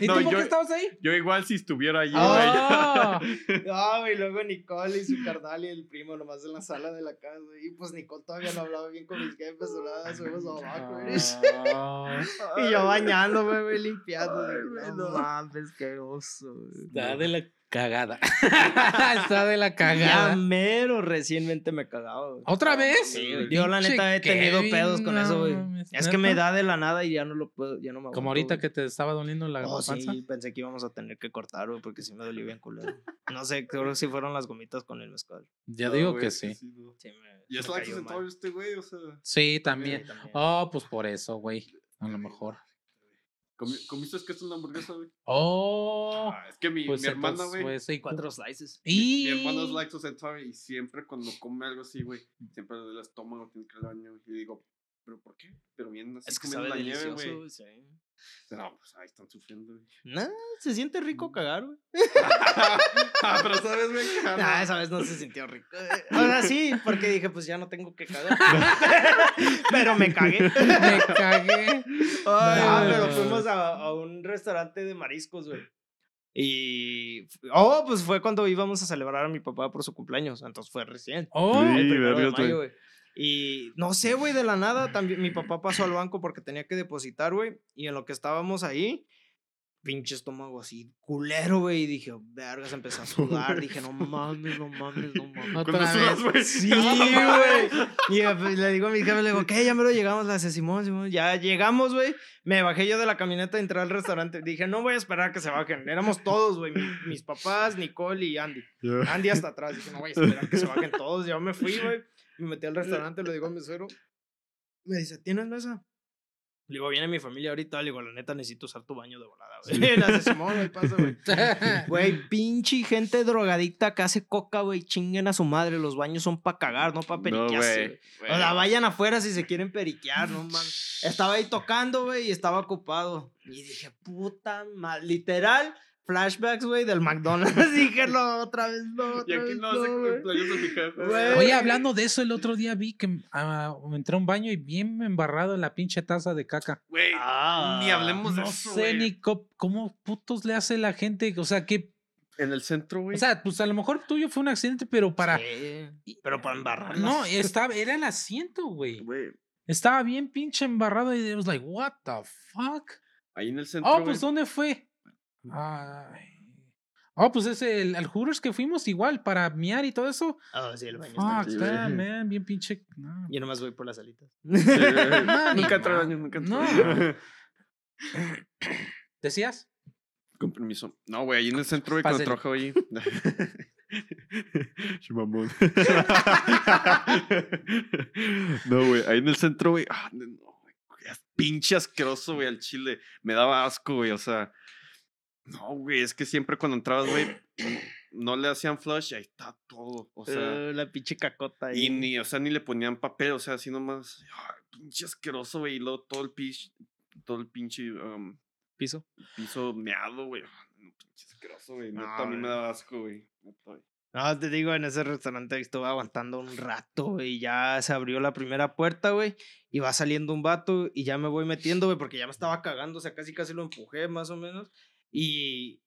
S3: ¿Y no, tú por qué estabas ahí?
S4: Yo igual si estuviera allí,
S1: oh. No, güey, luego Nicole y su carnal y el primo nomás en la sala de la casa. Y pues Nicole todavía no hablaba bien con mis jefes, o nada, subimos abajo, güey. Y yo bañándome, güey, limpiando. Ay, no, mames, qué oso.
S3: Está de la cagada. Está de la cagada.
S1: Ya mero recientemente me cagaba. Güey.
S3: ¿Otra vez?
S1: Sí, güey. Yo la neta he tenido Kevin, pedos con no, eso, güey. Es que me da de la nada y ya no lo puedo, ya no me
S3: Como ahorita que te estaba doliendo la
S1: oh,
S3: panza.
S1: Sí, pensé que íbamos a tener que cortar, güey, porque sí me dolió bien culero. No sé, creo que sí fueron las gomitas con el mezcal.
S3: Ya digo que sí.
S1: sí, me,
S4: ¿Y es la que este güey? O sea...
S3: Sí, también. también. Oh, pues por eso, güey. A lo mejor.
S4: ¿Comiste que es una hamburguesa, güey?
S3: Oh.
S4: Ah, es que mi,
S3: pues
S4: mi hermana, güey.
S1: Pues, cuatro slices.
S3: Y...
S4: Mi, mi hermana es lactose y siempre cuando come algo así, güey, siempre el estómago tiene que ir al baño. Y digo, ¿pero por qué? Pero bien, así
S1: es que sabe
S4: la
S1: nieve,
S4: güey.
S1: Sí.
S4: No, pues ahí están sufriendo, güey.
S1: No, se siente rico cagar, güey.
S4: ah, pero sabes, güey.
S1: Ah, esa vez no se sintió rico. Ahora sí, porque dije, pues ya no tengo que cagar. pero me cagué.
S3: me cagué.
S1: Ay, no, pero fuimos a, a un restaurante de mariscos, güey. Y. Oh, pues fue cuando íbamos a celebrar a mi papá por su cumpleaños. Entonces fue recién.
S3: Oh,
S1: el primero de mayo, güey. Y no sé, güey, de la nada, también mi papá pasó al banco porque tenía que depositar, güey. Y en lo que estábamos ahí, pinche estómago así, culero, güey. Y dije, vergas, empecé a sudar. dije, no mames, no mames, no mames.
S3: Otra vez.
S4: güey.
S1: Sí, güey. Y pues, le digo a mi jefe, le digo, ¿qué? Ya me lo llegamos, la Simón, Simón. Ya llegamos, güey. Me bajé yo de la camioneta, entré al restaurante. Dije, no voy a esperar a que se bajen. Éramos todos, güey. mis papás, Nicole y Andy.
S4: Yeah.
S1: Andy hasta atrás. Dije, no voy a esperar a que se bajen todos. Yo me fui, güey. Me metí al restaurante, le digo al mesero. Me dice, ¿tienes mesa? Le digo, viene mi familia ahorita. Le digo, la neta, necesito usar tu baño de volada, güey. pasa, güey. Güey, pinche gente drogadicta que hace coca, güey. Chinguen a su madre. Los baños son para cagar, no para periquearse. o sea, vayan afuera si se quieren periquear, no man. Estaba ahí tocando, güey, y estaba ocupado. Y dije, puta madre. Literal, flashbacks, güey, del McDonald's. Dije, no, otra vez no. y aquí no,
S3: no Oye, hablando de eso, el otro día vi que uh, entré a un baño y bien embarrado en la pinche taza de caca.
S4: Güey, ah, ni hablemos de eso.
S3: No sé ni cómo putos le hace la gente. O sea, que.
S4: En el centro, güey.
S3: O sea, pues a lo mejor tuyo fue un accidente, pero para.
S1: Sí, pero para embarrar.
S3: No, estaba, era el asiento, güey. Estaba bien pinche embarrado y I was like, what the fuck?
S4: Ahí en el centro.
S3: Oh, pues ¿dónde fue? Ay. Oh, pues es el, al Hooters que fuimos igual para miar y todo eso.
S1: Ah, sí, el baño
S3: está man, bien pinche. No.
S1: Yo nomás voy por las salitas.
S4: nunca entré baño, nunca entré.
S3: No. ¿Decías?
S4: Con permiso. No, güey, ahí en el centro, güey, cuando trabajo ahí. mamón. no, güey, ahí en el centro, güey. Ah, no, güey. Pinche asqueroso, güey, al chile. Me daba asco, güey, o sea. No, güey, es que siempre cuando entrabas, güey, no le hacían flush y ahí está todo. O sea.
S1: Uh, la pinche cacota ahí.
S4: Y ni, o sea, ni le ponían papel, o sea, así nomás. pinche asqueroso, güey. Y luego todo el pinche. Todo el pinche. Um,
S1: piso.
S4: Piso meado, güey. No, pinche asqueroso, güey. No, a mí me da asco, güey.
S1: No, te digo, en ese restaurante estuve aguantando un rato, y ya se abrió la primera puerta, güey, y va saliendo un vato y ya me voy metiendo, güey, porque ya me estaba cagando, o sea, casi casi lo empujé, más o menos. Y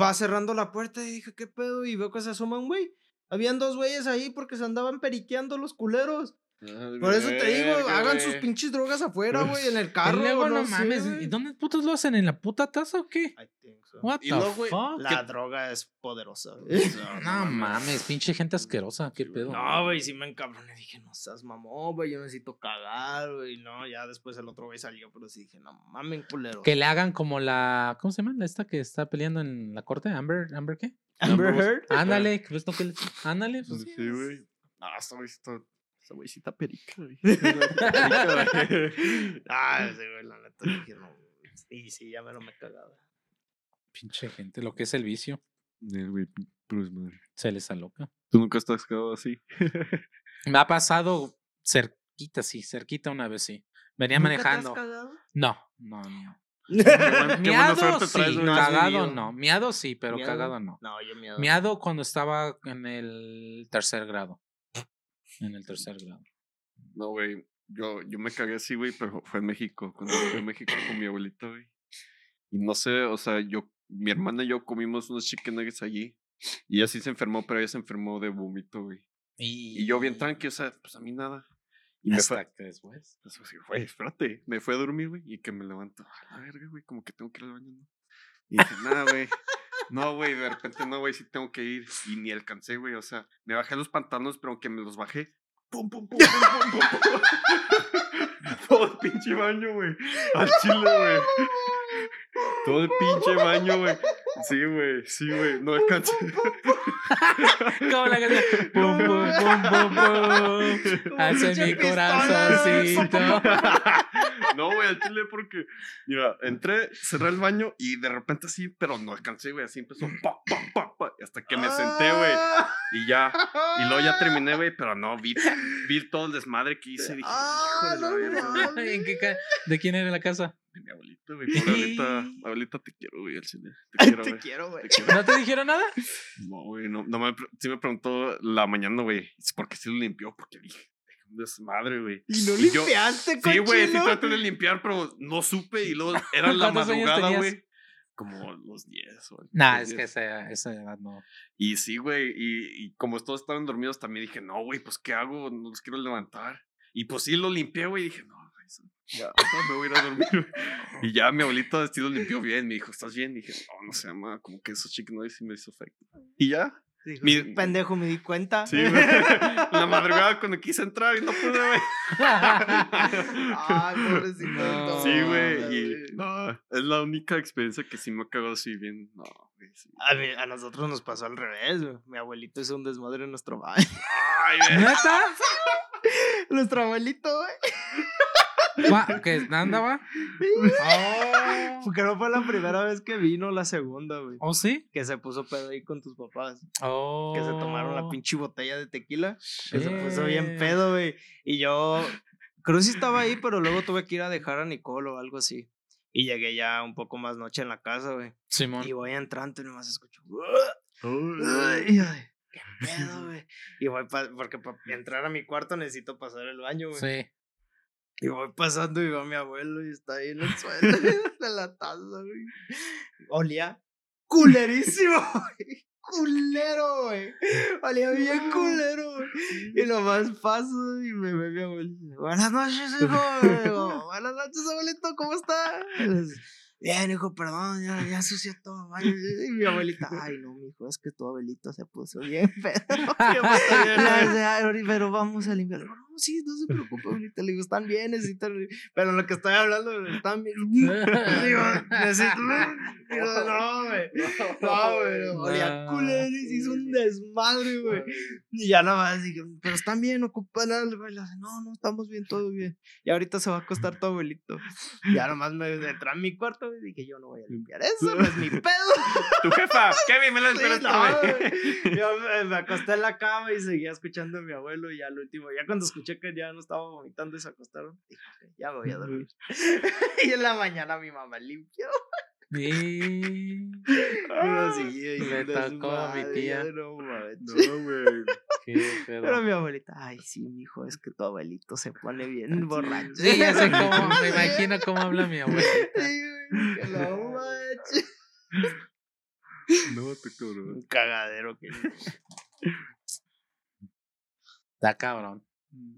S1: va cerrando la puerta y dije, ¿qué pedo? Y veo que se asoman, güey. Habían dos güeyes ahí porque se andaban periqueando los culeros. Por eso te digo, hagan sus pinches drogas afuera, güey, en el carro.
S3: luego no, mames, ¿y dónde putos lo hacen? ¿En la puta taza o qué? What the fuck?
S1: La droga es poderosa,
S3: No, mames, pinche gente asquerosa, qué pedo.
S1: No, güey, sí me encabroné. Dije, no seas mamón, güey, yo necesito cagar, güey. No, ya después el otro güey salió, pero sí dije, no mames, culero.
S3: Que le hagan como la. ¿Cómo se llama? Esta que está peleando en la corte, Amber, ¿Amber qué?
S1: Amber Heard.
S3: Ándale, ¿crees que Ándale.
S4: Pues, sí, güey. Ah, está esa güeycita perica, güey.
S1: ah, ese güey, la neta, dije, no. Y sí, ya me lo me cagaba.
S3: Pinche gente, lo que es el vicio.
S4: El güey, pues madre.
S3: Se les aloca.
S4: ¿Tú nunca estás cagado así?
S3: me ha pasado cerquita, sí, cerquita una vez, sí. Venía manejando.
S1: Te has cagado?
S3: No, no, no. miado sí, cagado no. Miado sí, pero cagado no.
S1: No, yo miado.
S3: Miado cuando estaba en el tercer grado en el tercer grado.
S4: No, güey. Yo, yo me cagué así, güey, pero fue en México. Cuando fui a México con mi abuelito, güey. Y no sé, o sea, yo, mi hermana y yo comimos unos chicken nuggets allí. Y ella sí se enfermó, pero ella se enfermó de vómito, güey. Y... yo bien tranqui, o sea, pues a mí nada.
S3: Y me fue
S4: después. Güey, espérate. Me fue a dormir, güey, y que me levanto. A la verga, güey, como que tengo que ir al baño, ¿no? Y dije, nada, güey. No, güey, de repente no, güey, sí tengo que ir. Y ni alcancé, güey. O sea, me bajé los pantalones, pero aunque me los bajé, pum, pum, pum, pum, pum, pum. Todo el pinche baño, güey. Al chile, güey. Todo el pinche baño, güey. Sí, güey, sí, güey. No alcancé.
S3: Como la canción. Pum, pum, pum, pum, pum. Hace mi corazoncito.
S4: No, güey, al chile porque, mira, entré, cerré el baño y de repente así, pero no alcancé, güey, así empezó, pa, pa, pa, pa, hasta que me senté, güey, y ya, y luego ya terminé, güey, pero no, vi, vi todo el desmadre que hice, dije,
S1: ah, no,
S3: ¿En qué ¿De quién era la casa?
S4: De mi abuelita, güey. abuelita, abuelita, te quiero, güey, al cine. Te quiero,
S1: te quiero, güey.
S3: ¿No te dijeron nada?
S4: No, güey, no, no me, sí me preguntó la mañana, güey, porque sí lo limpió, porque dije, desmadre, güey.
S1: ¿Y no limpiaste,
S4: Sí, güey, sí traté de limpiar, pero no supe y luego era la madrugada, güey. Como los 10 o
S3: Nah, es que esa, esa edad no.
S4: Y sí, güey, y, y como todos estaban dormidos, también dije, no, güey, pues ¿qué hago? No los quiero levantar. Y pues sí, lo limpié, güey, y dije, no, ya, me voy a ir a dormir. Y ya mi abuelito sí lo limpió bien, me dijo, ¿estás bien? Y dije, no, no se llama, como que esos chicken nuggets sí me hizo efecto. Y ya,
S1: mi... pendejo, me di cuenta.
S4: Sí, La madrugada cuando quise entrar y no pude, güey.
S1: Ay, pobrecito.
S4: sí, güey. Y no, es la única experiencia que sí me cagado así bien. No,
S1: a, a, nosotros nos pasó al revés, güey. Mi abuelito es un desmadre en nuestro baño.
S4: Ay, ¿Neta?
S1: Nuestro abuelito, güey.
S3: ¿Qué andaba?
S1: Oh. Porque no fue la primera vez que vino, la segunda, güey.
S3: ¿Oh, sí?
S1: Que se puso pedo ahí con tus papás. Oh. Que se tomaron la pinche botella de tequila. Que se puso bien pedo, güey. Y yo, creo que sí estaba ahí, pero luego tuve que ir a dejar a Nicole o algo así. Y llegué ya un poco más noche en la casa, güey. Simón. Y voy entrando y nomás escucho. Qué pedo, güey. Y voy, porque para entrar a mi cuarto necesito pasar el baño, güey. Sí. Y voy pasando y veo a mi abuelo y está ahí en el suelo de la taza, güey. Olía culerísimo, güey. Culero, güey. Olía bien culero, güey. Y nomás paso y me ve mi abuelo. Buenas noches, hijo. Buenas noches, abuelito, ¿cómo estás? Bien, hijo, perdón, ya, ya sucié todo. Y mi abuelita, ay, no, mi hijo, es que tu abuelito se puso bien pedo. pero vamos a limpiar. No, sí, no se preocupe, abuelita. Le digo, están bien, necesitan. Pero lo que estoy hablando, están bien. Digo, necesito. Digo, no, güey. No, güey. Olía culero y hizo un desmadre, güey. Y ya nada más dije, pero están bien, ocupan algo. Y le dice, no, no, estamos bien, todo bien. Y ahorita se va a acostar tu abuelito. Y ya nomás me entré en mi cuarto y dije, yo no voy a limpiar eso, no es mi pedo.
S4: Tu jefa, Kevin, me lo esperaste,
S1: Yo me, acosté en la cama y seguía escuchando a mi abuelo y al último, ya cuando escuché que ya no estaba vomitando y se acostaron, dije, ya voy a dormir. y en la mañana mi mamá limpió. Sí.
S3: sí, me tocó a mi tía.
S1: No, güey. Pero mi abuelita, ay, sí, mi hijo, es que tu abuelito se pone bien borracho.
S3: Sí, ya sé cómo, me imagino cómo habla mi abuelita. Sí,
S1: güey, que lo
S4: No te cobro.
S1: Un cagadero que.
S3: Está cabrón.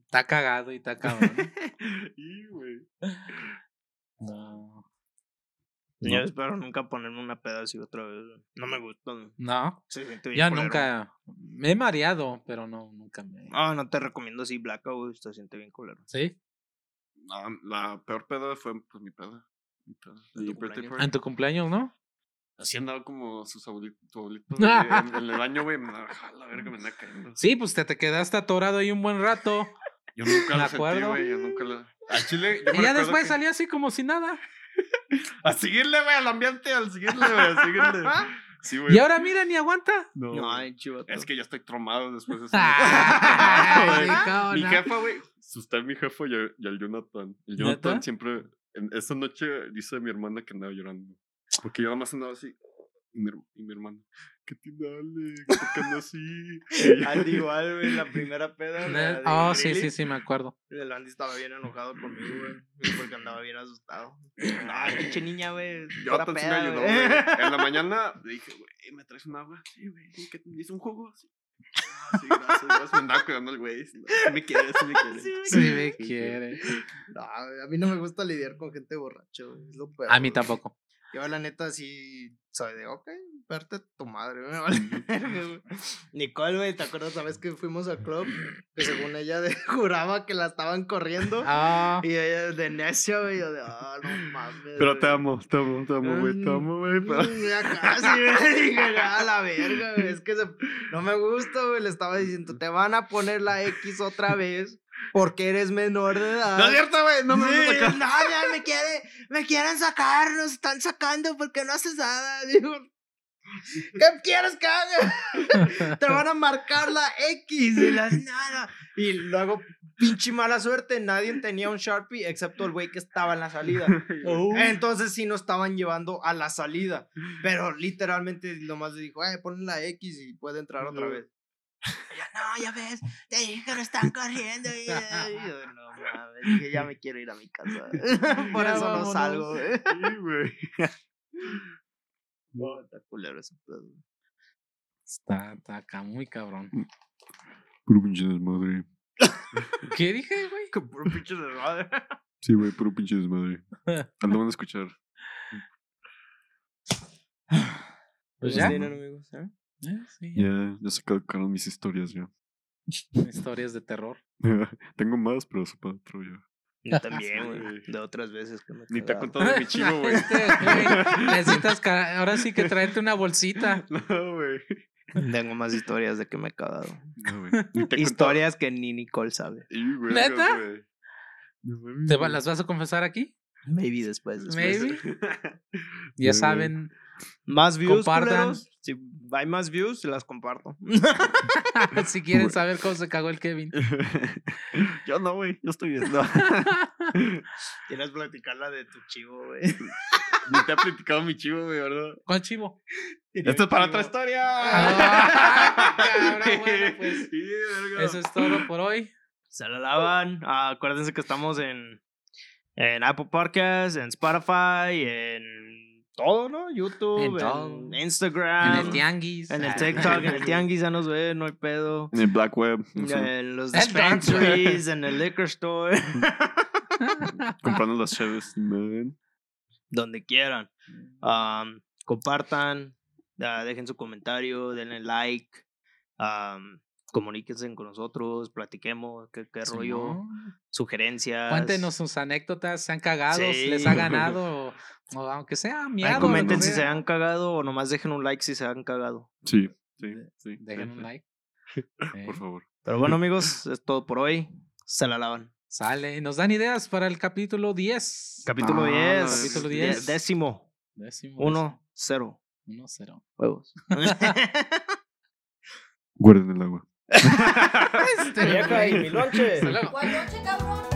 S3: Está cagado y está cabrón.
S4: y, güey.
S1: No. Yo espero nunca ponerme una peda así otra vez. No me gusta.
S3: No. Se Ya nunca. Me he mareado, pero no, nunca me.
S1: Ah, no te recomiendo así Blackout. Se siente bien culero.
S3: ¿Sí?
S4: No, la peor peda fue pues mi peda.
S3: ¿En, tu cumpleaños, no?
S4: Así andaba como sus abuelitos, tu abuelito en, el baño, güey. Me la verga, me anda cayendo.
S3: Sí, pues te, te quedaste atorado ahí un buen rato.
S4: Yo nunca la sentí, güey. Yo nunca la. Al chile.
S3: y ya después salía así como si nada.
S4: a seguirle, güey, al ambiente, al seguirle, güey, a seguirle.
S3: Sí. Y ahora mira, ni aguanta.
S1: No, no ay,
S4: Es que yo estoy tromado después de eso. mi jefa, güey. Usted, mi jefa y, el Jonathan. El Jonathan siempre. En esa noche dice mi hermana que andaba llorando. Porque yo nada más andaba así. Y mi, y mi hermano, ¿qué tiene Alex? ¿Por qué anda así?
S1: Andy igual, güey, la primera peda.
S3: Ah, oh, sí, sí, sí, me acuerdo.
S1: El Andy estaba bien enojado conmigo, güey. Porque andaba bien asustado. Ah, pinche niña, güey.
S4: Yo también me ayudó, güey. En la mañana le dije, güey, ¿me traes un agua? Sí, güey. ¿Qué te hice un jugo? Sí. Ah, sí, gracias, gracias. Me andaba cuidando el güey. Sí, me quiere, sí me quiere.
S3: Sí, me, quiere.
S1: No, a mí no me gusta lidiar con gente borracha, güey. Es lo peor.
S3: A mí tampoco.
S1: Yo, la neta, sí soy de, ok, verte tu madre, me vale. Nicole, güey, ¿te acuerdas la vez que fuimos al club? Que según ella de, juraba que la estaban corriendo. Ah. Y ella de necio, güey, yo de, ah, no mames.
S4: Pero te amo, te amo, te amo, güey, te amo, güey.
S1: Mm, ya casi, güey, dije, ya, la verga, güey, es que se, no me gusta, güey, le estaba diciendo, te van a poner la X otra vez porque eres menor de edad.
S4: No es cierto, güey. No me sí,
S1: No, ya me, quiere, me quieren sacar, nos están sacando porque no haces nada. Digo, ¿qué quieres que haga? Te van a marcar la X y las nada. Y luego, pinche mala suerte, nadie tenía un Sharpie excepto el güey que estaba en la salida. Oh. Entonces sí nos estaban llevando a la salida. Pero literalmente nomás dijo, eh, pon la X y puede entrar otra vez no, ya ves, te dije que lo están corriendo. Y, yo, no mames, dije, ya me quiero ir a mi casa. Por eso no salgo, güey. Sí, güey. No, está culero ese pedo.
S3: Está, está acá muy cabrón. Mm.
S4: Puro pinche desmadre.
S3: ¿Qué dije, güey?
S1: Puro pinche desmadre.
S4: Sí, güey, puro pinche desmadre. Ando van a escuchar.
S3: Pues ya. amigos, ¿eh?
S4: Eh, ya, ya se calcaron mis historias ya.
S3: Historias de terror.
S4: Tengo más, pero eso para otro ya.
S1: Yo también, güey. De otras veces que me
S4: Ni te he contado de mi chivo, güey. Este,
S3: necesitas, ahora sí que traerte una bolsita.
S4: No, güey.
S1: Tengo más historias de que me he cagado. No, güey. Historias que ni Nicole sabe.
S3: ¿Neta? ¿Te las vas a confesar aquí?
S1: Maybe después.
S3: Maybe. ya saben.
S1: Más views. Compartan. Si hay más views, las comparto.
S3: si quieren saber cómo se cagó el Kevin.
S4: yo no, güey. Yo estoy viendo.
S1: Quieres platicarla de tu chivo, güey.
S4: Ni te ha platicado mi chivo, güey, ¿verdad?
S3: ¿Cuál chivo?
S4: Esto es para otra historia.
S3: Ah, bueno, pues. eso es todo por hoy.
S1: Se la lavan. Acuérdense que estamos en, en Apple Podcasts, en Spotify, en todo, ¿no? YouTube, en, Instagram.
S3: En el Tianguis.
S1: En el TikTok, en el Tianguis ya nos ven, no hay pedo.
S4: En el Black Web.
S1: En los dispensaries, en el liquor store.
S4: Comprando las chaves.
S1: Donde quieran. Um, compartan, dejen su comentario, denle like. Um, comuníquense con nosotros, platiquemos, qué, qué rollo, sugerencias.
S3: Cuéntenos sus anécdotas, se han cagado, les ha ganado, o, aunque sea miedo.
S1: comenten si se han cagado o nomás dejen un like si se han cagado.
S4: Sí, sí, sí.
S3: Dejen un like.
S4: Por favor.
S1: Pero bueno, amigos, es todo por hoy. Se la lavan.
S3: Sale. Nos dan ideas para el capítulo 10.
S1: Capítulo 10.
S3: Ah, capítulo 10.
S1: Décimo.
S3: Décimo.
S1: 1, 0.
S3: 1, 0.
S1: Huevos.
S4: Guarden el agua.
S1: este vieja y mi lonche.
S2: ¿Cuál noche, cabrón?